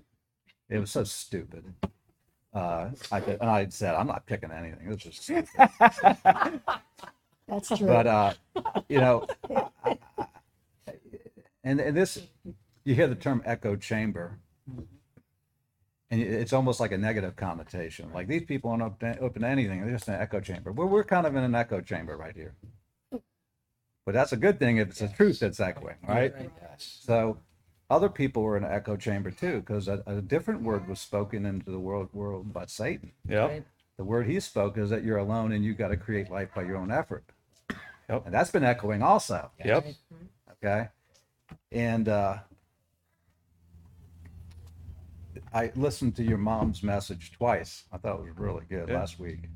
it was so stupid uh, I, and I said, I'm not picking anything. This is stupid. That's true. but uh you know and, and this you hear the term echo chamber and it's almost like a negative connotation like these people aren't open, open to anything they're just an echo chamber well we're kind of in an echo chamber right here but that's a good thing if it's the truth that's echoing right Yes. so other people were in an echo chamber too because a, a different word was spoken into the world world by satan Yeah. Right. the word he spoke is that you're alone and you've got to create life by your own effort. Yep. And that's been echoing also. Yep. Okay. And uh, I listened to your mom's message twice. I thought it was really good Yeah. last week.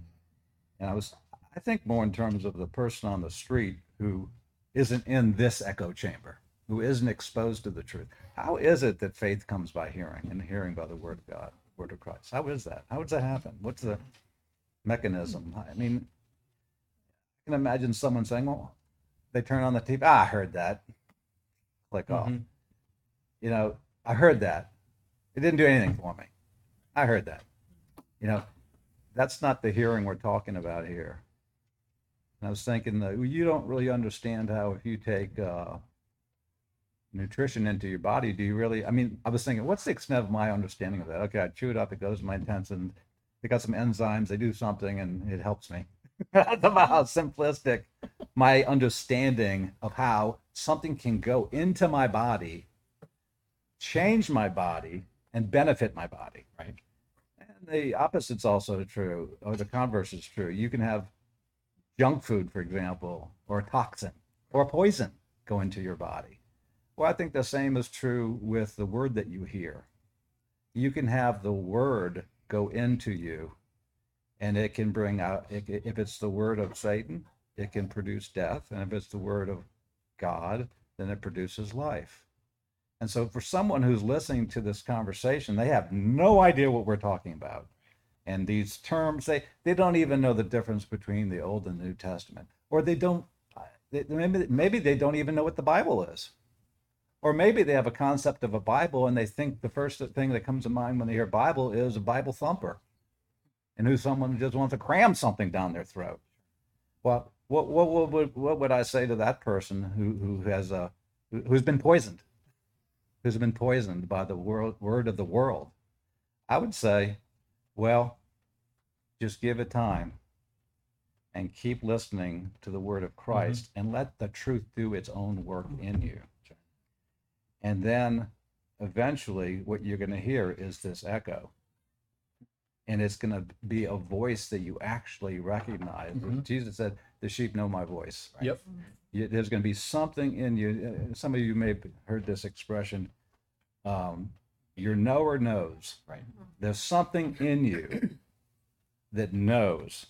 And I was, I think more in terms of the person on the street who isn't in this echo chamber, who isn't exposed to the truth. How is it that faith comes by hearing and hearing by the word of God, word of Christ? How is that? How does that happen? What's the mechanism? I mean, I can imagine someone saying, well, they turn on the TV. Ah, I heard that. Click off. Mhm. You know, I heard that. It didn't do anything for me. I heard that. You know, that's not the hearing we're talking about here. And I was thinking that you don't really understand how if you take uh, nutrition into your body, do you really? I mean, I was thinking, what's the extent of my understanding of that? Okay, I chew it up, it goes to my intestines. They got some enzymes, they do something, and it helps me. That's about how simplistic my understanding of how something can go into my body, change my body, and benefit my body. Right. And the opposite's also true, or the converse is true. You can have junk food, for example, or a toxin or a poison go into your body. Well, I think the same is true with the word that you hear. You can have the word go into you, and it can bring out, if if it's the word of Satan, it can produce death. And if it's the word of God, then it produces life. And so, for someone who's listening to this conversation, they have no idea what we're talking about. And these terms, they, they don't even know the difference between the Old and New Testament. Or they don't, they, maybe, maybe they don't even know what the Bible is. Or maybe they have a concept of a Bible and they think the first thing that comes to mind when they hear Bible is a Bible thumper and who someone who just wants to cram something down their throat. Well, what, what, what, would, what would I say to that person who, who has a, who's been poisoned? Who's been poisoned by the world, word of the world, I would say, well, just give it time and keep listening to the word of Christ and let the truth do its own work in you. And then eventually, what you're going to hear is this echo. And it's going to be a voice that you actually recognize. Jesus said, The sheep know my voice. Yep. You, there's going to be something in you. uh, Some of you may have heard this expression. Um, your knower knows. Right. There's something in you that knows.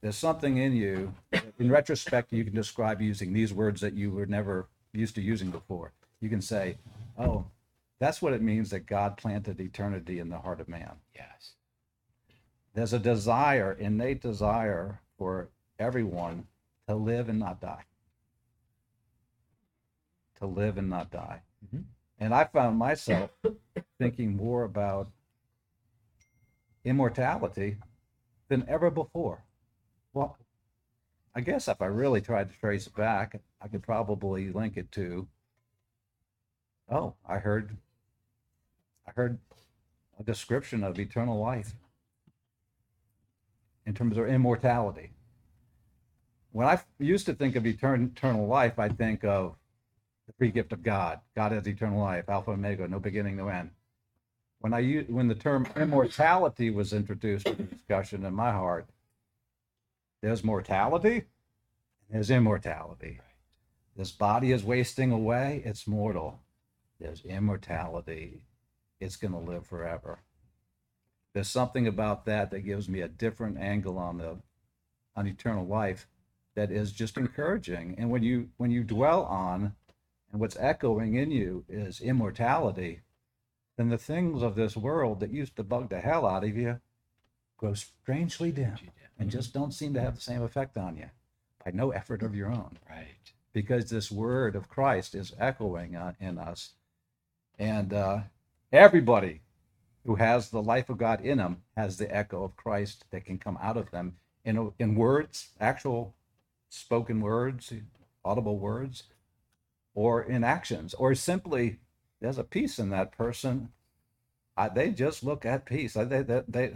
There's something in you. that In retrospect, you can describe using these words that you were never used to using before. You can say, "Oh, that's what it means that God planted eternity in the heart of man." Yes. There's a desire, innate desire for everyone to live and not die. To live and not die. Mhm. And I found myself thinking more about immortality than ever before. Well, I guess if I really tried to trace it back, I could probably link it to oh, I heard I heard a description of eternal life in terms of immortality. When I used to think of etern- eternal life, I think of free gift of God. God has eternal life, Alpha and Omega, no beginning, no end. When I use, when the term immortality was introduced the discussion in my heart, there's mortality, there's immortality. This body is wasting away; it's mortal. There's immortality; it's going to live forever there's something about that that gives me a different angle on the on eternal life that is just encouraging and when you when you dwell on and what's echoing in you is immortality. Then the things of this world that used to bug the hell out of you grow strangely dim and just don't seem to have the same effect on you by no effort of your own. Right. because this word of Christ is echoing uh, in us. And uh, everybody who has the life of God in them has the echo of Christ that can come out of them in, in words, actual spoken words, audible words, or in actions, or simply there's a peace in that person. I, they just look at peace. I- They, they, they,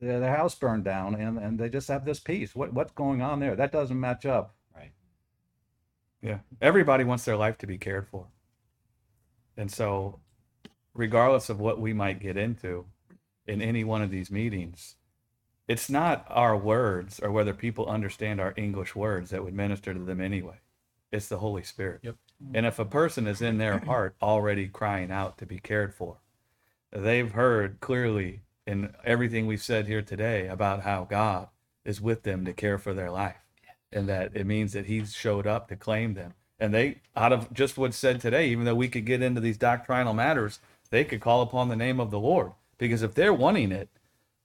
their house burned down and, and they just have this peace. What, what's going on there? That doesn't match up. Right. Yeah. Everybody wants their life to be cared for. And so, regardless of what we might get into in any one of these meetings, it's not our words or whether people understand our English words that would minister to them anyway. It's the Holy Spirit. Yep. And if a person is in their heart already crying out to be cared for, they've heard clearly in everything we've said here today about how God is with them to care for their life and that it means that he's showed up to claim them. And they, out of just what's said today, even though we could get into these doctrinal matters, they could call upon the name of the Lord. Because if they're wanting it,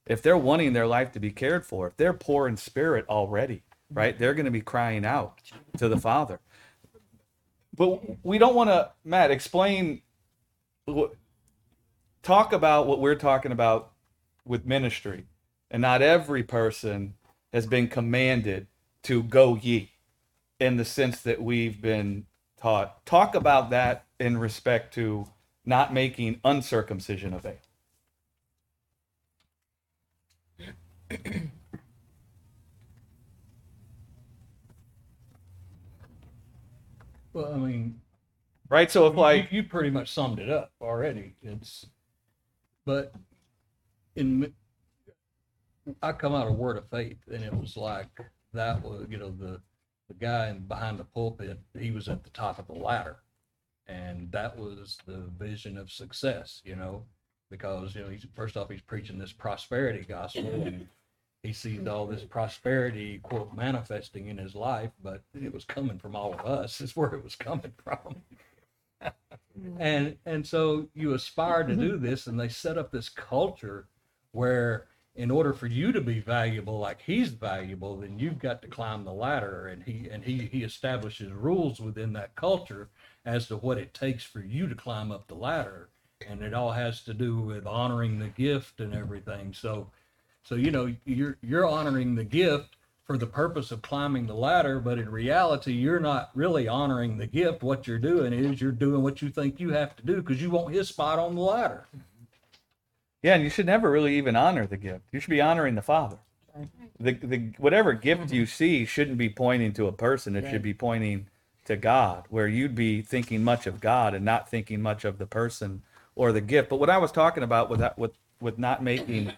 if they're wanting their life to be cared for, if they're poor in spirit already, right, they're going to be crying out to the Father. But we don't want to, Matt, explain, talk about what we're talking about with ministry. And not every person has been commanded to go ye in the sense that we've been taught. Talk about that in respect to not making uncircumcision veil. Well, I mean, Right? So if you- like you, you pretty much summed it up already. It's, but in, I come out of Word of Faith, and it was like that was, you know, the the guy in, behind the pulpit, he was at the top of the ladder, and that was the vision of success, you know, because you know he's first off he's preaching this prosperity gospel, and he sees all this prosperity quote manifesting in his life, but it was coming from all of us. Is where it was coming from. Hmm. And and so you aspire to do this and they set up this culture where in order for you to be valuable like he's valuable then you've got to climb the ladder and he and he he establishes rules within that culture as to what it takes for you to climb up the ladder. And it all has to do with honoring the gift and everything. So so you know you're you're honoring the gift for the purpose of climbing the ladder, but in reality, you're not really honoring the gift. What you're doing is you're doing what you think you have to do because you want his spot on the ladder. Yeah, and you should never really even honor the gift. You should be honoring the Father. The, the whatever gift you mm-hmm. see shouldn't be pointing to a person. It should be pointing to God, where you'd be thinking much of God and not thinking much of the person or the gift. But what I was talking about with that, with with not making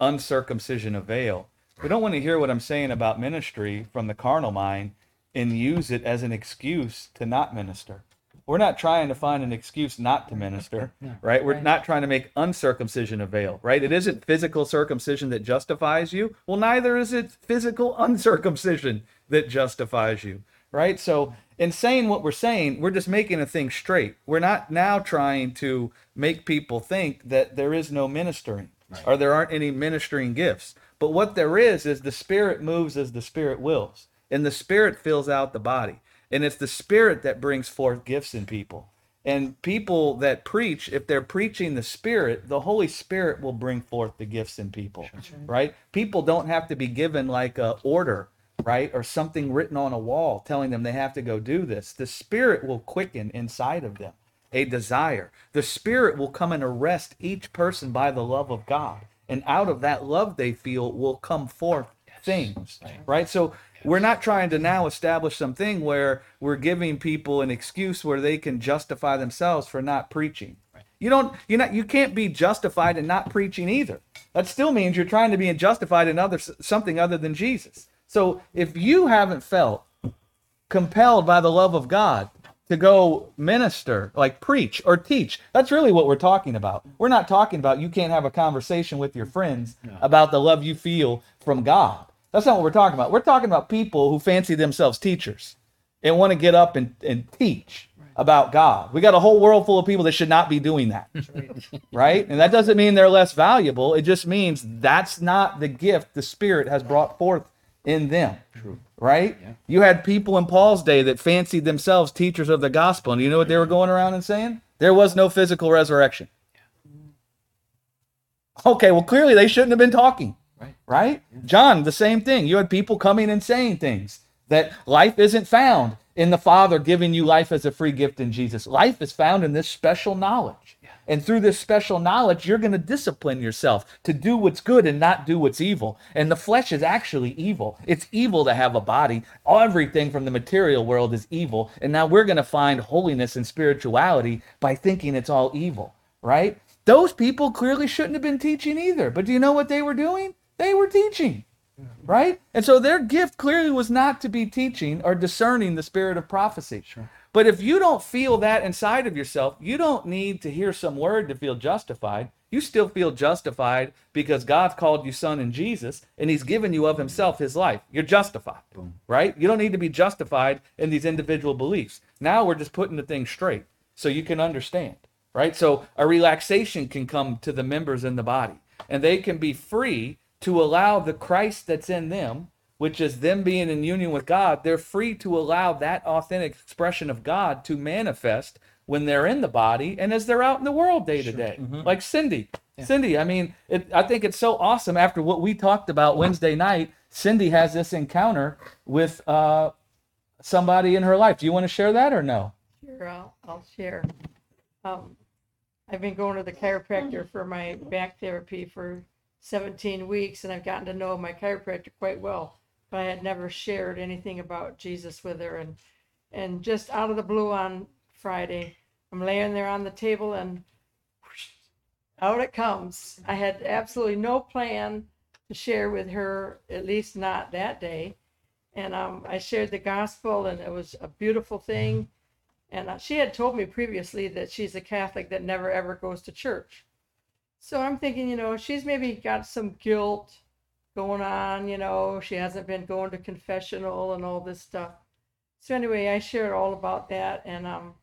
uncircumcision a veil, we don't want to hear what I'm saying about ministry from the carnal mind and use it as an excuse to not minister. We're not trying to find an excuse not to minister, right? We're not trying to make uncircumcision a veil, right? It isn't physical circumcision that justifies you. Well, neither is it physical uncircumcision that justifies you, right? So, in saying what we're saying, we're just making a thing straight. We're not now trying to make people think that there is no ministering or there aren't any ministering gifts. But what there is is the spirit moves as the spirit wills, and the spirit fills out the body. And it's the spirit that brings forth gifts in people. And people that preach, if they're preaching the spirit, the Holy Spirit will bring forth the gifts in people, right? People don't have to be given like a order, right? Or something written on a wall telling them they have to go do this. The spirit will quicken inside of them a desire. The spirit will come and arrest each person by the love of God. And out of that love they feel will come forth things, right? So we're not trying to now establish something where we're giving people an excuse where they can justify themselves for not preaching. You don't you not you can't be justified in not preaching either. That still means you're trying to be justified in other something other than Jesus. So if you haven't felt compelled by the love of God to go minister, like preach or teach. That's really what we're talking about. We're not talking about you can't have a conversation with your friends about the love you feel from God. That's not what we're talking about. We're talking about people who fancy themselves teachers and want to get up and, and teach about God. We got a whole world full of people that should not be doing that. right? And that doesn't mean they're less valuable. It just means that's not the gift the Spirit has brought forth in them. True. Right? You had people in Paul's day that fancied themselves teachers of the gospel. And you know what they were going around and saying? There was no physical resurrection. Okay, well, clearly they shouldn't have been talking. Right. Right? John, the same thing. You had people coming and saying things that life isn't found in the Father giving you life as a free gift in Jesus. Life is found in this special knowledge. And through this special knowledge, you're going to discipline yourself to do what's good and not do what's evil. And the flesh is actually evil. It's evil to have a body. Everything from the material world is evil. And now we're going to find holiness and spirituality by thinking it's all evil, right? Those people clearly shouldn't have been teaching either. But do you know what they were doing? They were teaching right? And so their gift clearly was not to be teaching or discerning the spirit of prophecy. But if you don't feel that inside of yourself, you don't need to hear some word to feel justified. You still feel justified because God's called you son in Jesus and he's given you of himself his life. You're justified, right? You don't need to be justified in these individual beliefs. Now we're just putting the thing straight so you can understand, right? So a relaxation can come to the members in the body and they can be free to allow the Christ that's in them, which is them being in union with God, they're free to allow that authentic expression of God to manifest when they're in the body and as they're out in the world day to day. Like Cindy. Cindy, I mean, it, I think it's so awesome after what we talked about Wednesday night. Cindy has this encounter with uh, somebody in her life. Do you want to share that or no? Sure, I'll, I'll share. Um, I've been going to the chiropractor for my back therapy for 17 weeks, and I've gotten to know my chiropractor quite well. But I had never shared anything about Jesus with her, and and just out of the blue on Friday, I'm laying there on the table, and whoosh, out it comes. I had absolutely no plan to share with her, at least not that day. And um, I shared the gospel, and it was a beautiful thing. And uh, she had told me previously that she's a Catholic that never ever goes to church. So I'm thinking, you know, she's maybe got some guilt going on, you know, she hasn't been going to confessional and all this stuff. So anyway, I shared all about that. And um,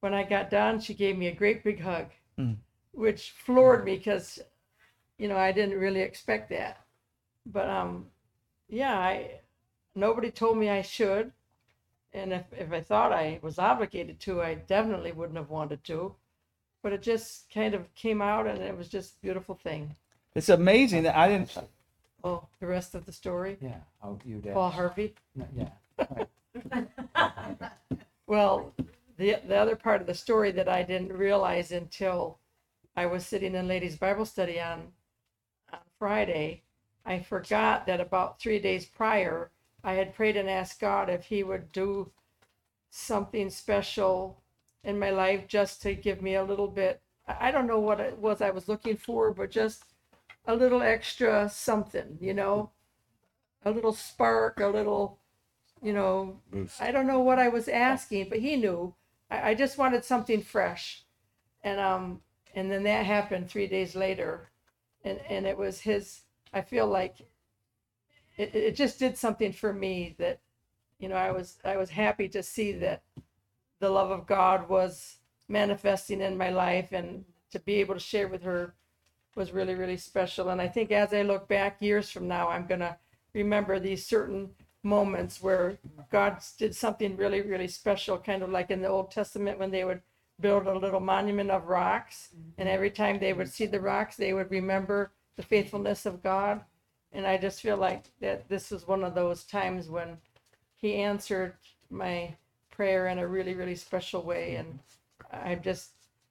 when I got done, she gave me a great big hug, Mm. which floored me because, you know, I didn't really expect that. But um, yeah, I nobody told me I should. And if, if I thought I was obligated to, I definitely wouldn't have wanted to. But it just kind of came out and it was just a beautiful thing. It's amazing that I didn't. Oh, the rest of the story? Yeah, how you did. Paul Harvey? Yeah. Well, the, the other part of the story that I didn't realize until I was sitting in ladies' Bible study on, on Friday, I forgot that about three days prior, I had prayed and asked God if He would do something special in my life just to give me a little bit. I I don't know what it was I was looking for, but just a little extra something, you know, a little spark, a little, you know, Boost. I don't know what I was asking, but he knew. I, I just wanted something fresh, and um, and then that happened three days later, and and it was his. I feel like it, it just did something for me that, you know, I was I was happy to see that the love of God was manifesting in my life, and to be able to share with her was really really special. And I think as I look back years from now, I'm gonna remember these certain moments where God did something really, really special, kind of like in the Old Testament when they would build a little monument of rocks. And mm-hmm. every time they would see the rocks, they would remember the faithfulness of God. And I just feel like that this was one of those times when He answered my prayer in a really, really special way. And I'm just,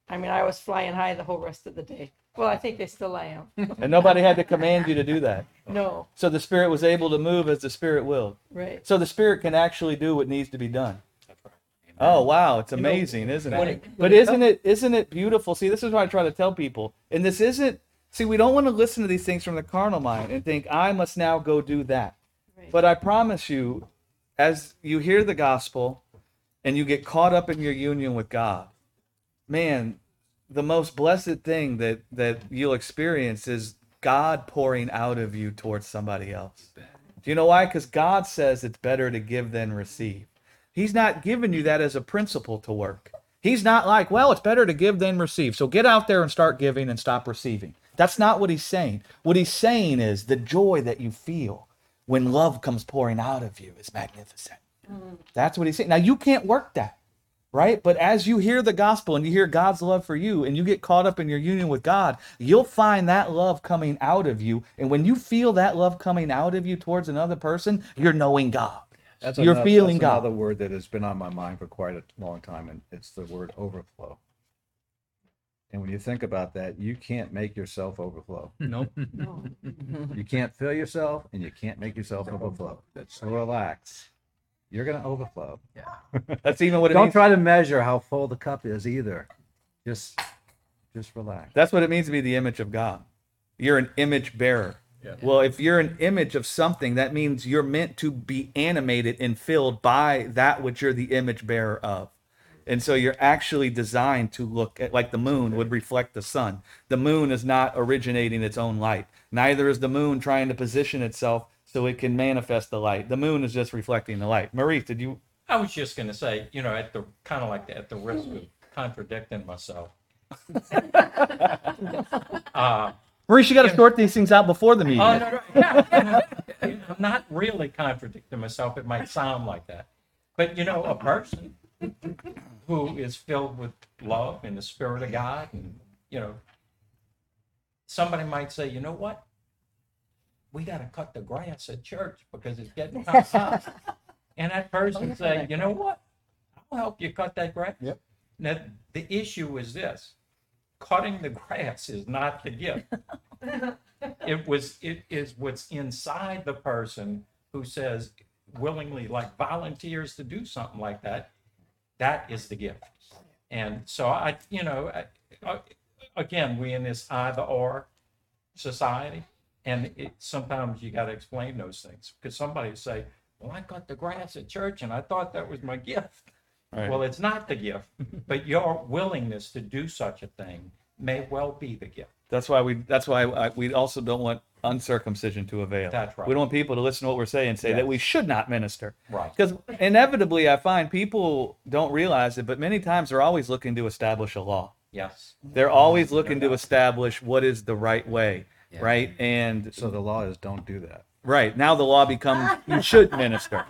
I mean, I was flying high the whole rest of the day. Well, I think they still am. And nobody had to command you to do that. No, So the Spirit was able to move as the Spirit willed. right. So the Spirit can actually do what needs to be done. That's right. Oh wow, it's amazing, isn't when it? it- But isn't it isn't it beautiful? See, this is what I try to tell people. And this isn't see, we don't want to listen to these things from the carnal mind and think I must now go do that. Right. But I promise you, as you hear the gospel and you get caught up in your union with God, man, the most blessed thing that that you'll experience is God pouring out of you towards somebody else. Do you know why? Because God says it's better to give than receive. He's not giving you that as a principle to work. He's not like, well, it's better to give than receive. So get out there and start giving and stop receiving. That's not what he's saying. What he's saying is the joy that you feel when love comes pouring out of you is magnificent. Mm. That's what he's saying. Now, you can't work that, right? But as you hear the gospel and you hear God's love for you and you get caught up in your union with God, you'll find that love coming out of you. And when you feel that love coming out of you towards another person, you're knowing God. That's You're another, feeling that's God. another word that has been on my mind for quite a long time, and it's the word overflow. And when you think about that, you can't make yourself overflow. Nope. No. You can't fill yourself, and you can't make yourself overflow. So relax. You're gonna overflow. Yeah, that's even what it Don't means. try to measure how full the cup is either. Just, just relax. That's what it means to be the image of God. You're an image bearer. Yeah. Well, if you're an image of something, that means you're meant to be animated and filled by that which you're the image bearer of. And so you're actually designed to look at like the moon would reflect the sun. The moon is not originating its own light. Neither is the moon trying to position itself so it can manifest the light. The moon is just reflecting the light. Maurice, did you I was just going to say, you know, at the kind of like at the risk of contradicting myself. uh, Maurice, you got to sort these things out before the meeting. oh, no, no, yeah, you know, I'm not really contradicting myself. It might sound like that. But, you know, a person who is filled with love and the Spirit of God, and, you know, somebody might say, you know what? We got to cut the grass at church because it's getting hot. and that person say, you know what? I'll help you cut that grass. Yep. Now, the issue is this cutting the grass is not the gift. it was it is what's inside the person who says willingly like volunteers to do something like that that is the gift and so i you know I, I, again we in this either or society and it sometimes you got to explain those things because somebody will say well i cut the grass at church and i thought that was my gift Right. well it's not the gift but your willingness to do such a thing may well be the gift That's why we. That's why I, we also don't want uncircumcision to avail. That's right. We don't want people to listen to what we're saying and say that we should not minister. Right. Because inevitably, I find people don't realize it, but many times they're always looking to establish a law. yes They're always looking to establish what is the right way, Yeah. right? And So the law is don't do that. right now, the law becomes you should minister.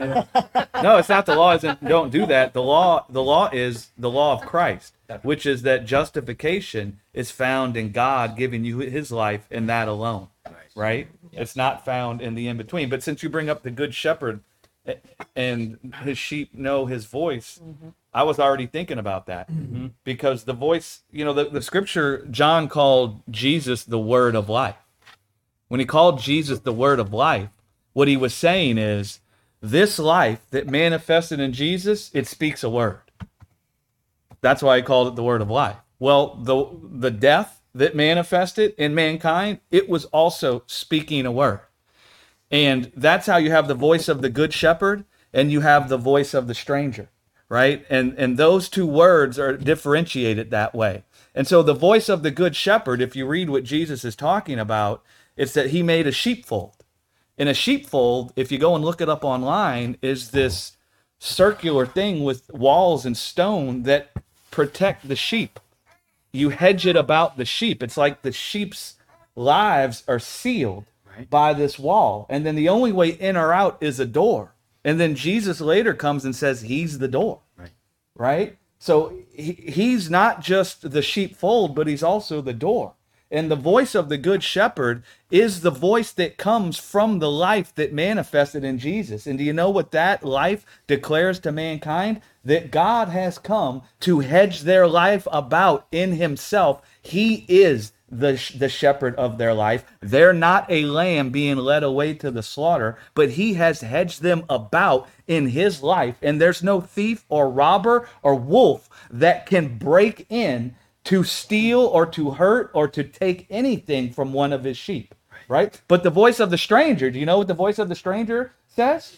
no, it's not. The law isn't. Don't do that. The law. The law is the law of Christ, which is that justification is found in God giving you His life and that alone. Right. It's not found in the in between. But since you bring up the good shepherd, a- and his sheep know his voice, mm-hmm. I was already thinking about that mm-hmm. because the voice, you know, the, the scripture, John called Jesus the word of life. When he called Jesus the word of life, what he was saying is this life that manifested in Jesus, it speaks a word. That's why he called it the word of life. Well, the the death that manifested in mankind, it was also speaking a word. And that's how you have the voice of the good shepherd and you have the voice of the stranger, right? And and those two words are differentiated that way. And so the voice of the good shepherd, if you read what Jesus is talking about, it's that he made a sheepfold. In a sheepfold, if you go and look it up online, is this circular thing with walls and stone that protect the sheep. You hedge it about the sheep. It's like the sheep's lives are sealed by this wall. And then the only way in or out is a door. And then Jesus later comes and says he's the door. Right. Right? So he, he's not just the sheepfold, but he's also the door. And the voice of the good shepherd is the voice that comes from the life that manifested in Jesus. And do you know what that life declares to mankind? That God has come to hedge their life about in himself. He is the, the shepherd of their life. They're not a lamb being led away to the slaughter, but he has hedged them about in his life. And there's no thief or robber or wolf that can break in to steal or to hurt or to take anything from one of his sheep, right? But the voice of the stranger, do you know what the voice of the stranger says?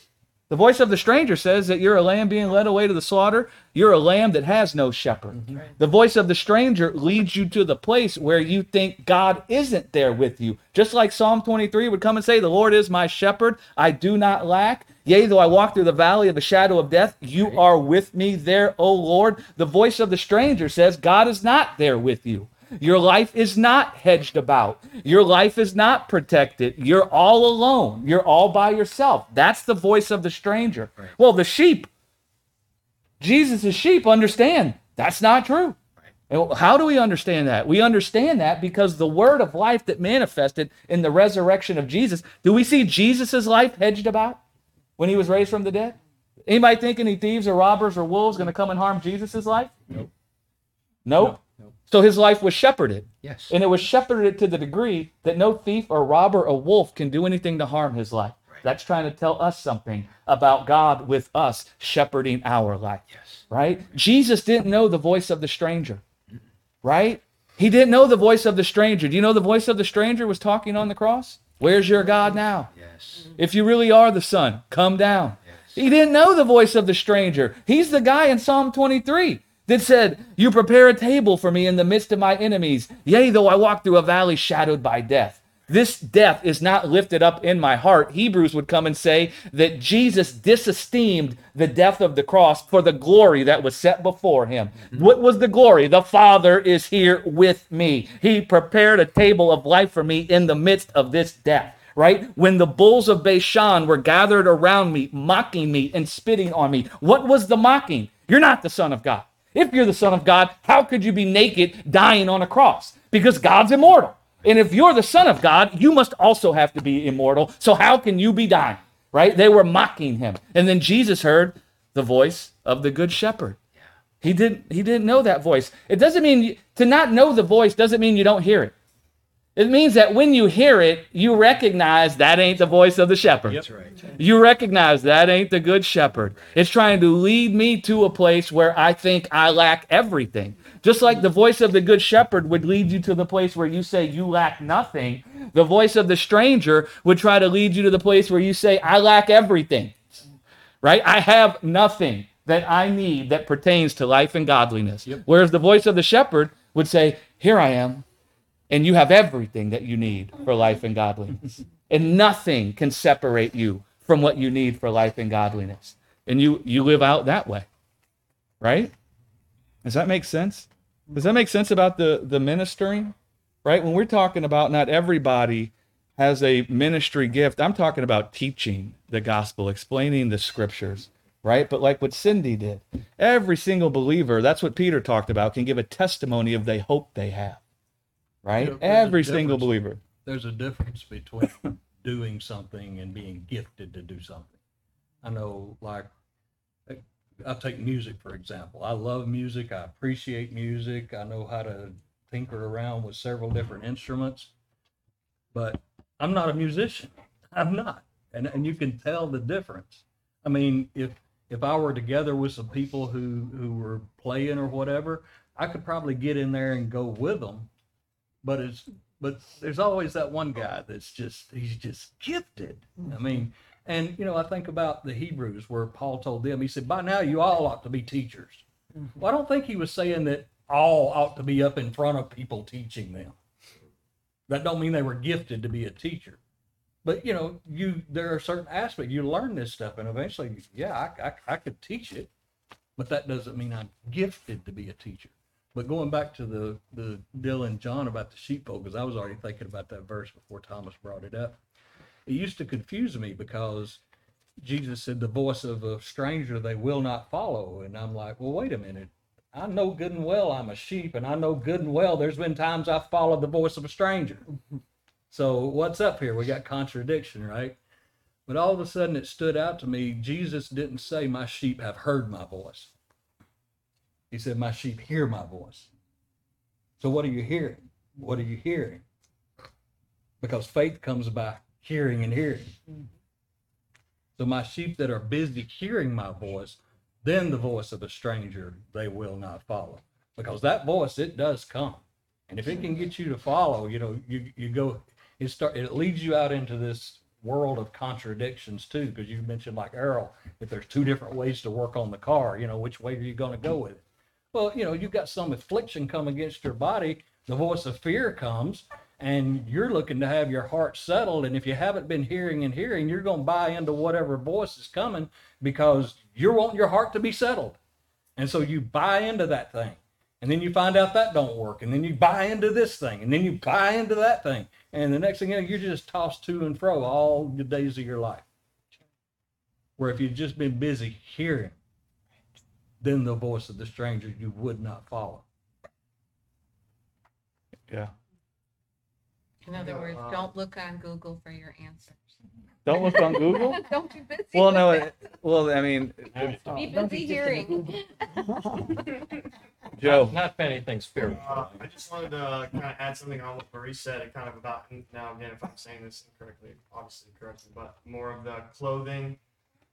The voice of the stranger says that you're a lamb being led away to the slaughter. You're a lamb that has no shepherd. Mm-hmm. The voice of the stranger leads you to the place where you think God isn't there with you. Just like Psalm 23 would come and say, The Lord is my shepherd, I do not lack. Yea, though I walk through the valley of the shadow of death, you are with me there, O Lord. The voice of the stranger says, God is not there with you. Your life is not hedged about. Your life is not protected. You're all alone. You're all by yourself. That's the voice of the stranger. Well, the sheep, Jesus' sheep understand that's not true. How do we understand that? We understand that because the word of life that manifested in the resurrection of Jesus, do we see Jesus' life hedged about when he was raised from the dead? Anybody think any thieves or robbers or wolves going to come and harm Jesus' life? Nope. Nope. So his life was shepherded. Yes. And it was shepherded to the degree that no thief or robber or wolf can do anything to harm his life. That's trying to tell us something about God with us shepherding our life. Yes. Right? Jesus didn't know the voice of the stranger. Right? He didn't know the voice of the stranger. Do you know the voice of the stranger was talking on the cross? Where's your God now? Yes. If you really are the Son, come down. He didn't know the voice of the stranger. He's the guy in Psalm 23 that said, You prepare a table for me in the midst of my enemies. Yea, though I walk through a valley shadowed by death. This death is not lifted up in my heart. Hebrews would come and say that Jesus disesteemed the death of the cross for the glory that was set before him. Mm-hmm. What was the glory? The Father is here with me. He prepared a table of life for me in the midst of this death right? When the bulls of Bashan were gathered around me, mocking me and spitting on me, what was the mocking? You're not the Son of God. If you're the Son of God, how could you be naked dying on a cross? Because God's immortal. And if you're the Son of God, you must also have to be immortal. So how can you be dying? Right? They were mocking him. And then Jesus heard the voice of the Good Shepherd. He didn't, he didn't know that voice. It doesn't mean to not know the voice doesn't mean you don't hear it. It means that when you hear it, you recognize that ain't the voice of the shepherd. That's right. You recognize that ain't the good shepherd. It's trying to lead me to a place where I think I lack everything. Just like the voice of the good shepherd would lead you to the place where you say you lack nothing, the voice of the stranger would try to lead you to the place where you say, I lack everything. Right? I have nothing that I need that pertains to life and godliness. Whereas the voice of the shepherd would say, Here I am and you have everything that you need for life and godliness. And nothing can separate you from what you need for life and godliness. And you you live out that way. Right? Does that make sense? Does that make sense about the the ministering? Right? When we're talking about not everybody has a ministry gift, I'm talking about teaching the gospel, explaining the scriptures, right? But like what Cindy did, every single believer, that's what Peter talked about, can give a testimony of the hope they have right? Every single believer. there's a difference between doing something and being gifted to do something. I know, like, I'll take music for example. I love music. I appreciate music. I know how to tinker around with several different instruments, but I'm not a musician. I'm not, and and you can tell the difference. I mean, if if I were together with some people who who were playing or whatever, I could probably get in there and go with them. But it's but there's always that one guy that's just he's just gifted. I mean, and you know, I think about the Hebrews where Paul told them, he said, By now you all ought to be teachers. Mm-hmm. Well, I don't think he was saying that all ought to be up in front of people teaching them. That don't mean they were gifted to be a teacher. But you know, you there are certain aspects you learn this stuff, and eventually, yeah, I, I, I could teach it, but that doesn't mean I'm gifted to be a teacher. But going back to the the Dylan John about the sheepfold, because I was already thinking about that verse before Thomas brought it up. It used to confuse me because Jesus said, "The voice of a stranger they will not follow," and I'm like, "Well, wait a minute. I know good and well I'm a sheep, and I know good and well there's been times I've followed the voice of a stranger. So what's up here? We got contradiction, right?" But all of a sudden, it stood out to me. Jesus didn't say, "My sheep have heard my voice." He said, My sheep hear my voice. So what are you hearing? What are you hearing? Because faith comes by hearing and hearing. Mm-hmm. So my sheep that are busy hearing my voice, then the voice of a stranger they will not follow. Because that voice, it does come. And if it can get you to follow, you know, you, you go, it start, it leads you out into this world of contradictions too, because you mentioned like Errol, if there's two different ways to work on the car, you know, which way are you going to go with it? Well, you know, you've got some affliction come against your body, the voice of fear comes, and you're looking to have your heart settled. And if you haven't been hearing and hearing, you're going to buy into whatever voice is coming because you're wanting your heart to be settled. And so you buy into that thing. And then you find out that don't work. And then you buy into this thing. And then you buy into that thing. And the next thing you know, you're just tossed to and fro all the days of your life. Where if you'd just been busy hearing, then the voice of the stranger you would not follow. Yeah. In other Yeah, words, uh, don't look on Google for your answers. Don't look on Google. Don't be busy. well, no. it. It, well, I mean, Be busy hearing. Joe. Not, not for anything spiritual. Uh, I just wanted to kind of add something on what Marie said, and kind of about now again, if I'm saying this incorrectly, obviously correctly, but more of the clothing,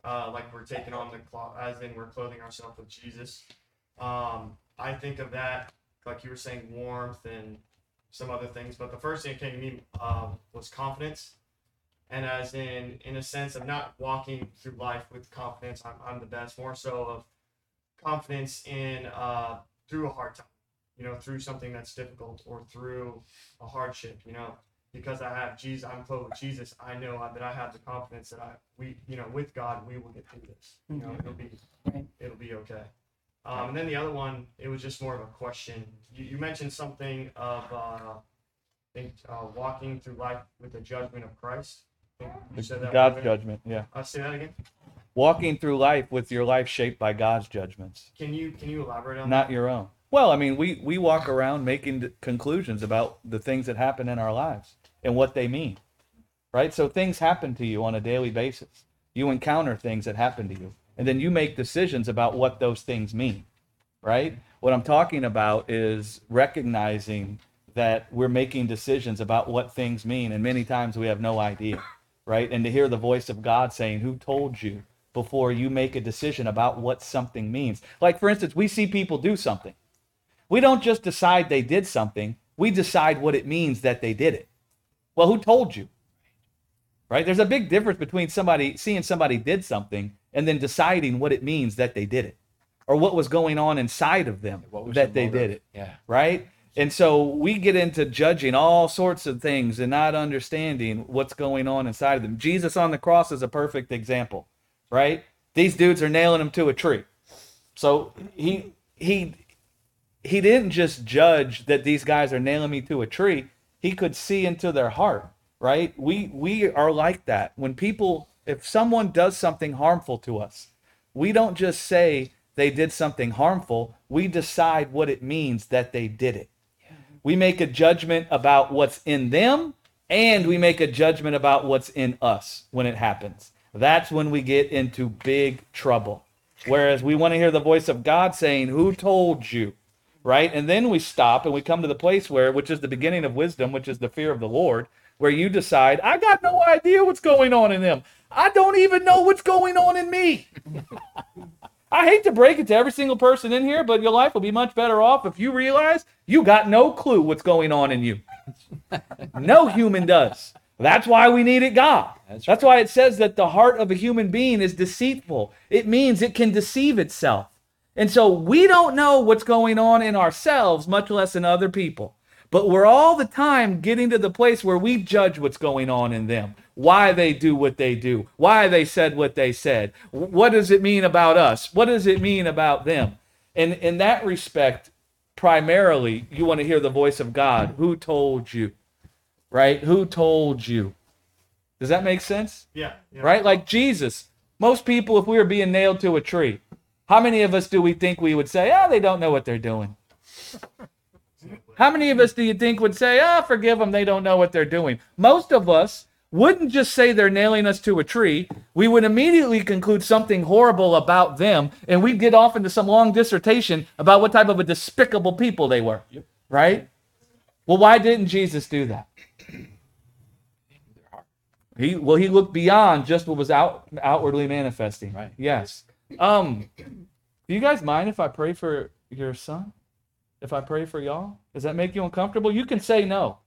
uh, like we're taking on the cloth, as in we're clothing ourselves with Jesus. Um, I think of that, like you were saying, warmth and some other things, but the first thing that came to me um, was confidence, and as in, in a sense of not walking through life with confidence, I'm, I'm the best, more so of confidence in uh, through a hard time you know, through something that's difficult or through a hardship, you know, because I have Jesus, I'm close with Jesus. I know that I have the confidence that I, we, you know, with God, we will get through this. You know, it'll be, it'll be okay. Um, and then the other one, it was just more of a question. You, you mentioned something of, uh, I think, uh, walking through life with the judgment of Christ. I think you said that. God's judgment. Yeah. Uh, say that again. Walking through life with your life shaped by God's judgments, Can you, can you elaborate on that? not that? your own. Well, I mean, we, we walk around making d- conclusions about the things that happen in our lives and what they mean, right? So things happen to you on a daily basis. You encounter things that happen to you, and then you make decisions about what those things mean, right? What I'm talking about is recognizing that we're making decisions about what things mean, and many times we have no idea, right? And to hear the voice of God saying, Who told you before you make a decision about what something means? Like, for instance, we see people do something. We don't just decide they did something, we decide what it means that they did it. Well, who told you? Right? There's a big difference between somebody seeing somebody did something and then deciding what it means that they did it or what was going on inside of them that they motive? did it Yeah. right? And so we get into judging all sorts of things and not understanding what's going on inside of them. Jesus on the cross is a perfect example, right? These dudes are nailing him to a tree. So he he he didn't just judge that these guys are nailing me to a tree. He could see into their heart, right? We we are like that. When people if someone does something harmful to us, we don't just say they did something harmful, we decide what it means that they did it. We make a judgment about what's in them and we make a judgment about what's in us when it happens. That's when we get into big trouble. Whereas we want to hear the voice of God saying, Who told you? Right? And then we stop and we come to the place where, which is the beginning of wisdom, which is the fear of the Lord, where you decide, I got no idea what's going on in them. I don't even know what's going on in me. I hate to break it to every single person in here, but your life will be much better off if you realize you got no clue what's going on in you. no human does. That's why we needed God. That's That's why it says that the heart of a human being is deceitful. It means it can deceive itself. And so we don't know what's going on in ourselves, much less in other people. But we're all the time getting to the place where we judge what's going on in them, why they do what they do, why they said what they said. What does it mean about us? What does it mean about them? And in that respect, primarily, you want to hear the voice of God. Who told you? Right? Who told you? Does that make sense? Yeah. yeah. right? Like Jesus. Most people, if we were being nailed to a tree, how many of us do we think we would say, oh, they don't know what they're doing? How many of us do you think would say, oh, forgive them, they don't know what they're doing? Most of us wouldn't just say they're nailing us to a tree. We would immediately conclude something horrible about them, and we'd get off into some long dissertation about what type of a despicable people they were, right? Well, why didn't Jesus do that? He well, he looked beyond just what was out outwardly manifesting. Right. Yes. Um, do you guys mind if I pray for your son? If I pray for y'all, does that make you uncomfortable? You can say no.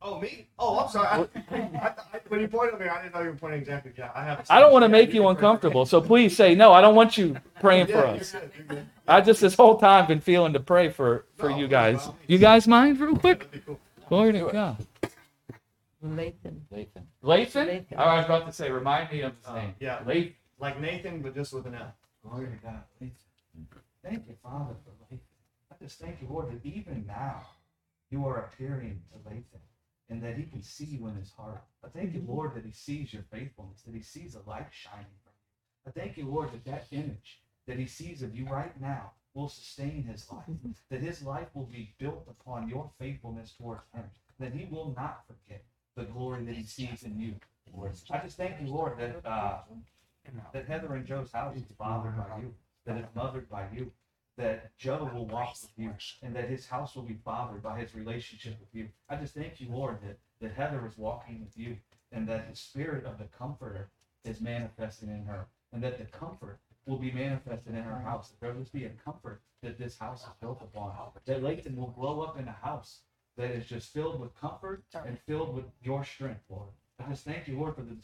Oh, me? Oh, I'm sorry. I, I, I, when you pointed at me, I didn't know you were pointing exactly. Yeah, I have. I don't want to make you uncomfortable, so please say no. I don't want you praying for Yeah, you're us. good, you're good. I just this whole time been feeling to pray for for No, you guys. problem. You guys mind real quick? Cool. Glory to God. Lathan. Nathan. Lathan? Lathan. Oh, I was about to say, remind me of his Uh, name. yeah. Lathan. Like Nathan, but just with an L. Glory to God. Thank you, Father, for Lathan. I just thank you, Lord, that even now you are appearing to Lathan and that he can see you in his heart. I thank you, Lord, that he sees your faithfulness, that he sees a light shining from you. I thank you, Lord, that that image that he sees of you right now will sustain his life, that his life will be built upon your faithfulness towards him, that he will not forget the glory that he sees in you. Lord. I just thank you, Lord, that uh, that Heather and Joe's house is fathered by you, that it's mothered by you, that Joe will walk with you, and that his house will be fathered by his relationship with you. I just thank you, Lord, that, that Heather is walking with you, and that the spirit of the comforter is manifesting in her, and that the comfort will be manifested in her house. That there will be a comfort that this house is built upon. That Lathan will grow up in a house that is just filled with comfort and filled with your strength, Lord. I just thank you, Lord, for the,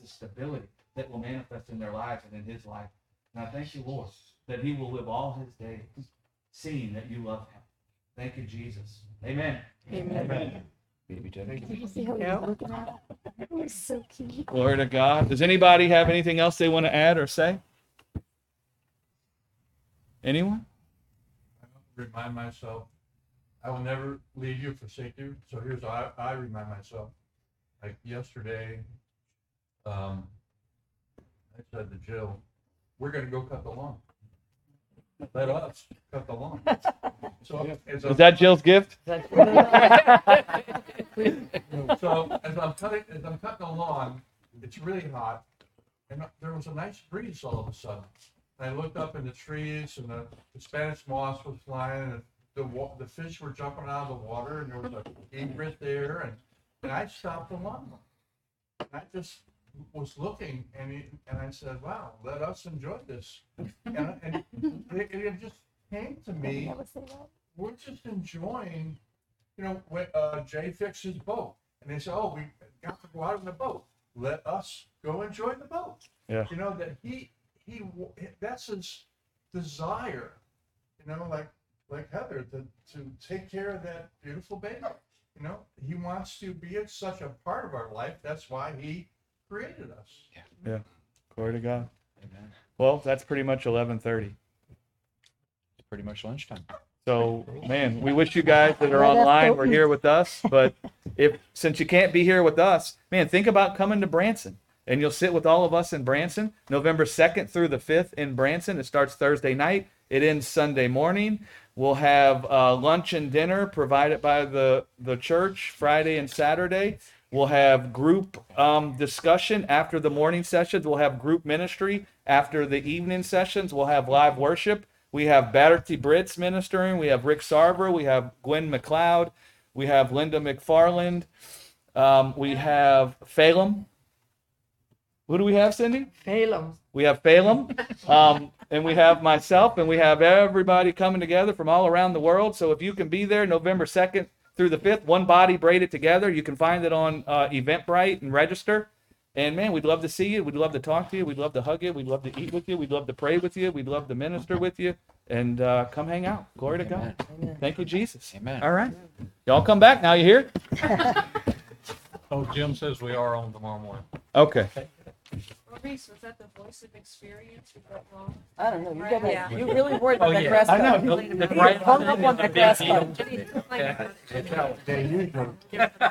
the stability that will manifest in their lives and in his life. And I thank you, Lord, that he will live all his days seeing that you love him. Thank you, Jesus. Amen. Amen. Baby Debbie. You see how he Yeah. was looking at it? It was so cute. Glory to God. Does anybody have anything else they want to add or say? Anyone? I remind myself, I will never leave you, forsake you. So here's how I, I remind myself. Like yesterday, um, I said to Jill, we're gonna go cut the lawn. Let us cut the lawn. So as Is I'm, that Jill's gift? so as I'm cutting, as I'm cutting the lawn, it's really hot. And there was a nice breeze all of a sudden. And I looked up in the trees and the, the Spanish moss was flying and the wa- the fish were jumping out of the water and there was a egret there and, and I stopped the lawnmower. And I just was looking and he, and I said, wow, let us enjoy this. And, and it, it just came to me, Never say that. we're just enjoying, you know, when uh, Jay fixed his boat, and they said, "Oh, we got to go out in the boat. Let us go enjoy the boat." Yeah. You know that he he w- that's his desire. You know, like like Heather to to take care of that beautiful baby. You know, he wants to be such a part of our life. That's why he created us. Yeah. Yeah. Glory to God. Amen. Well, that's pretty much eleven thirty. Pretty much lunchtime. So, man, we wish you guys that are online were here with us. But if since you can't be here with us, man, think about coming to Branson, and you'll sit with all of us in Branson, November second through the fifth in Branson. It starts Thursday night. It ends Sunday morning. We'll have uh, lunch and dinner provided by the the church Friday and Saturday. We'll have group um, discussion after the morning sessions. We'll have group ministry after the evening sessions. We'll have live worship. We have Batterty Brits ministering. We have Rick Sarver. We have Gwen McLeod. We have Linda McFarland. Um, we have Phelim. Who do we have, Cindy? Phelim. We have Phelim. Um, and we have myself, and we have everybody coming together from all around the world. So if you can be there November 2nd through the 5th, one body braided together, you can find it on uh, Eventbrite and register. And man, we'd love to see you. We'd love to talk to you. We'd love to hug you. We'd love to eat with you. We'd love to pray with you. We'd love to minister with you. And uh, come hang out. Glory to God. Thank you, Jesus. Amen. All right. Y'all come back now. You hear? Oh, Jim says we are on tomorrow morning. Okay. Maurice, was that the voice of experience? Was that wrong? I don't know. You Right. got Yeah. that. You really worried Oh, about that yeah. grass I cut. know. You hung up on that grass cut. Did he look like a-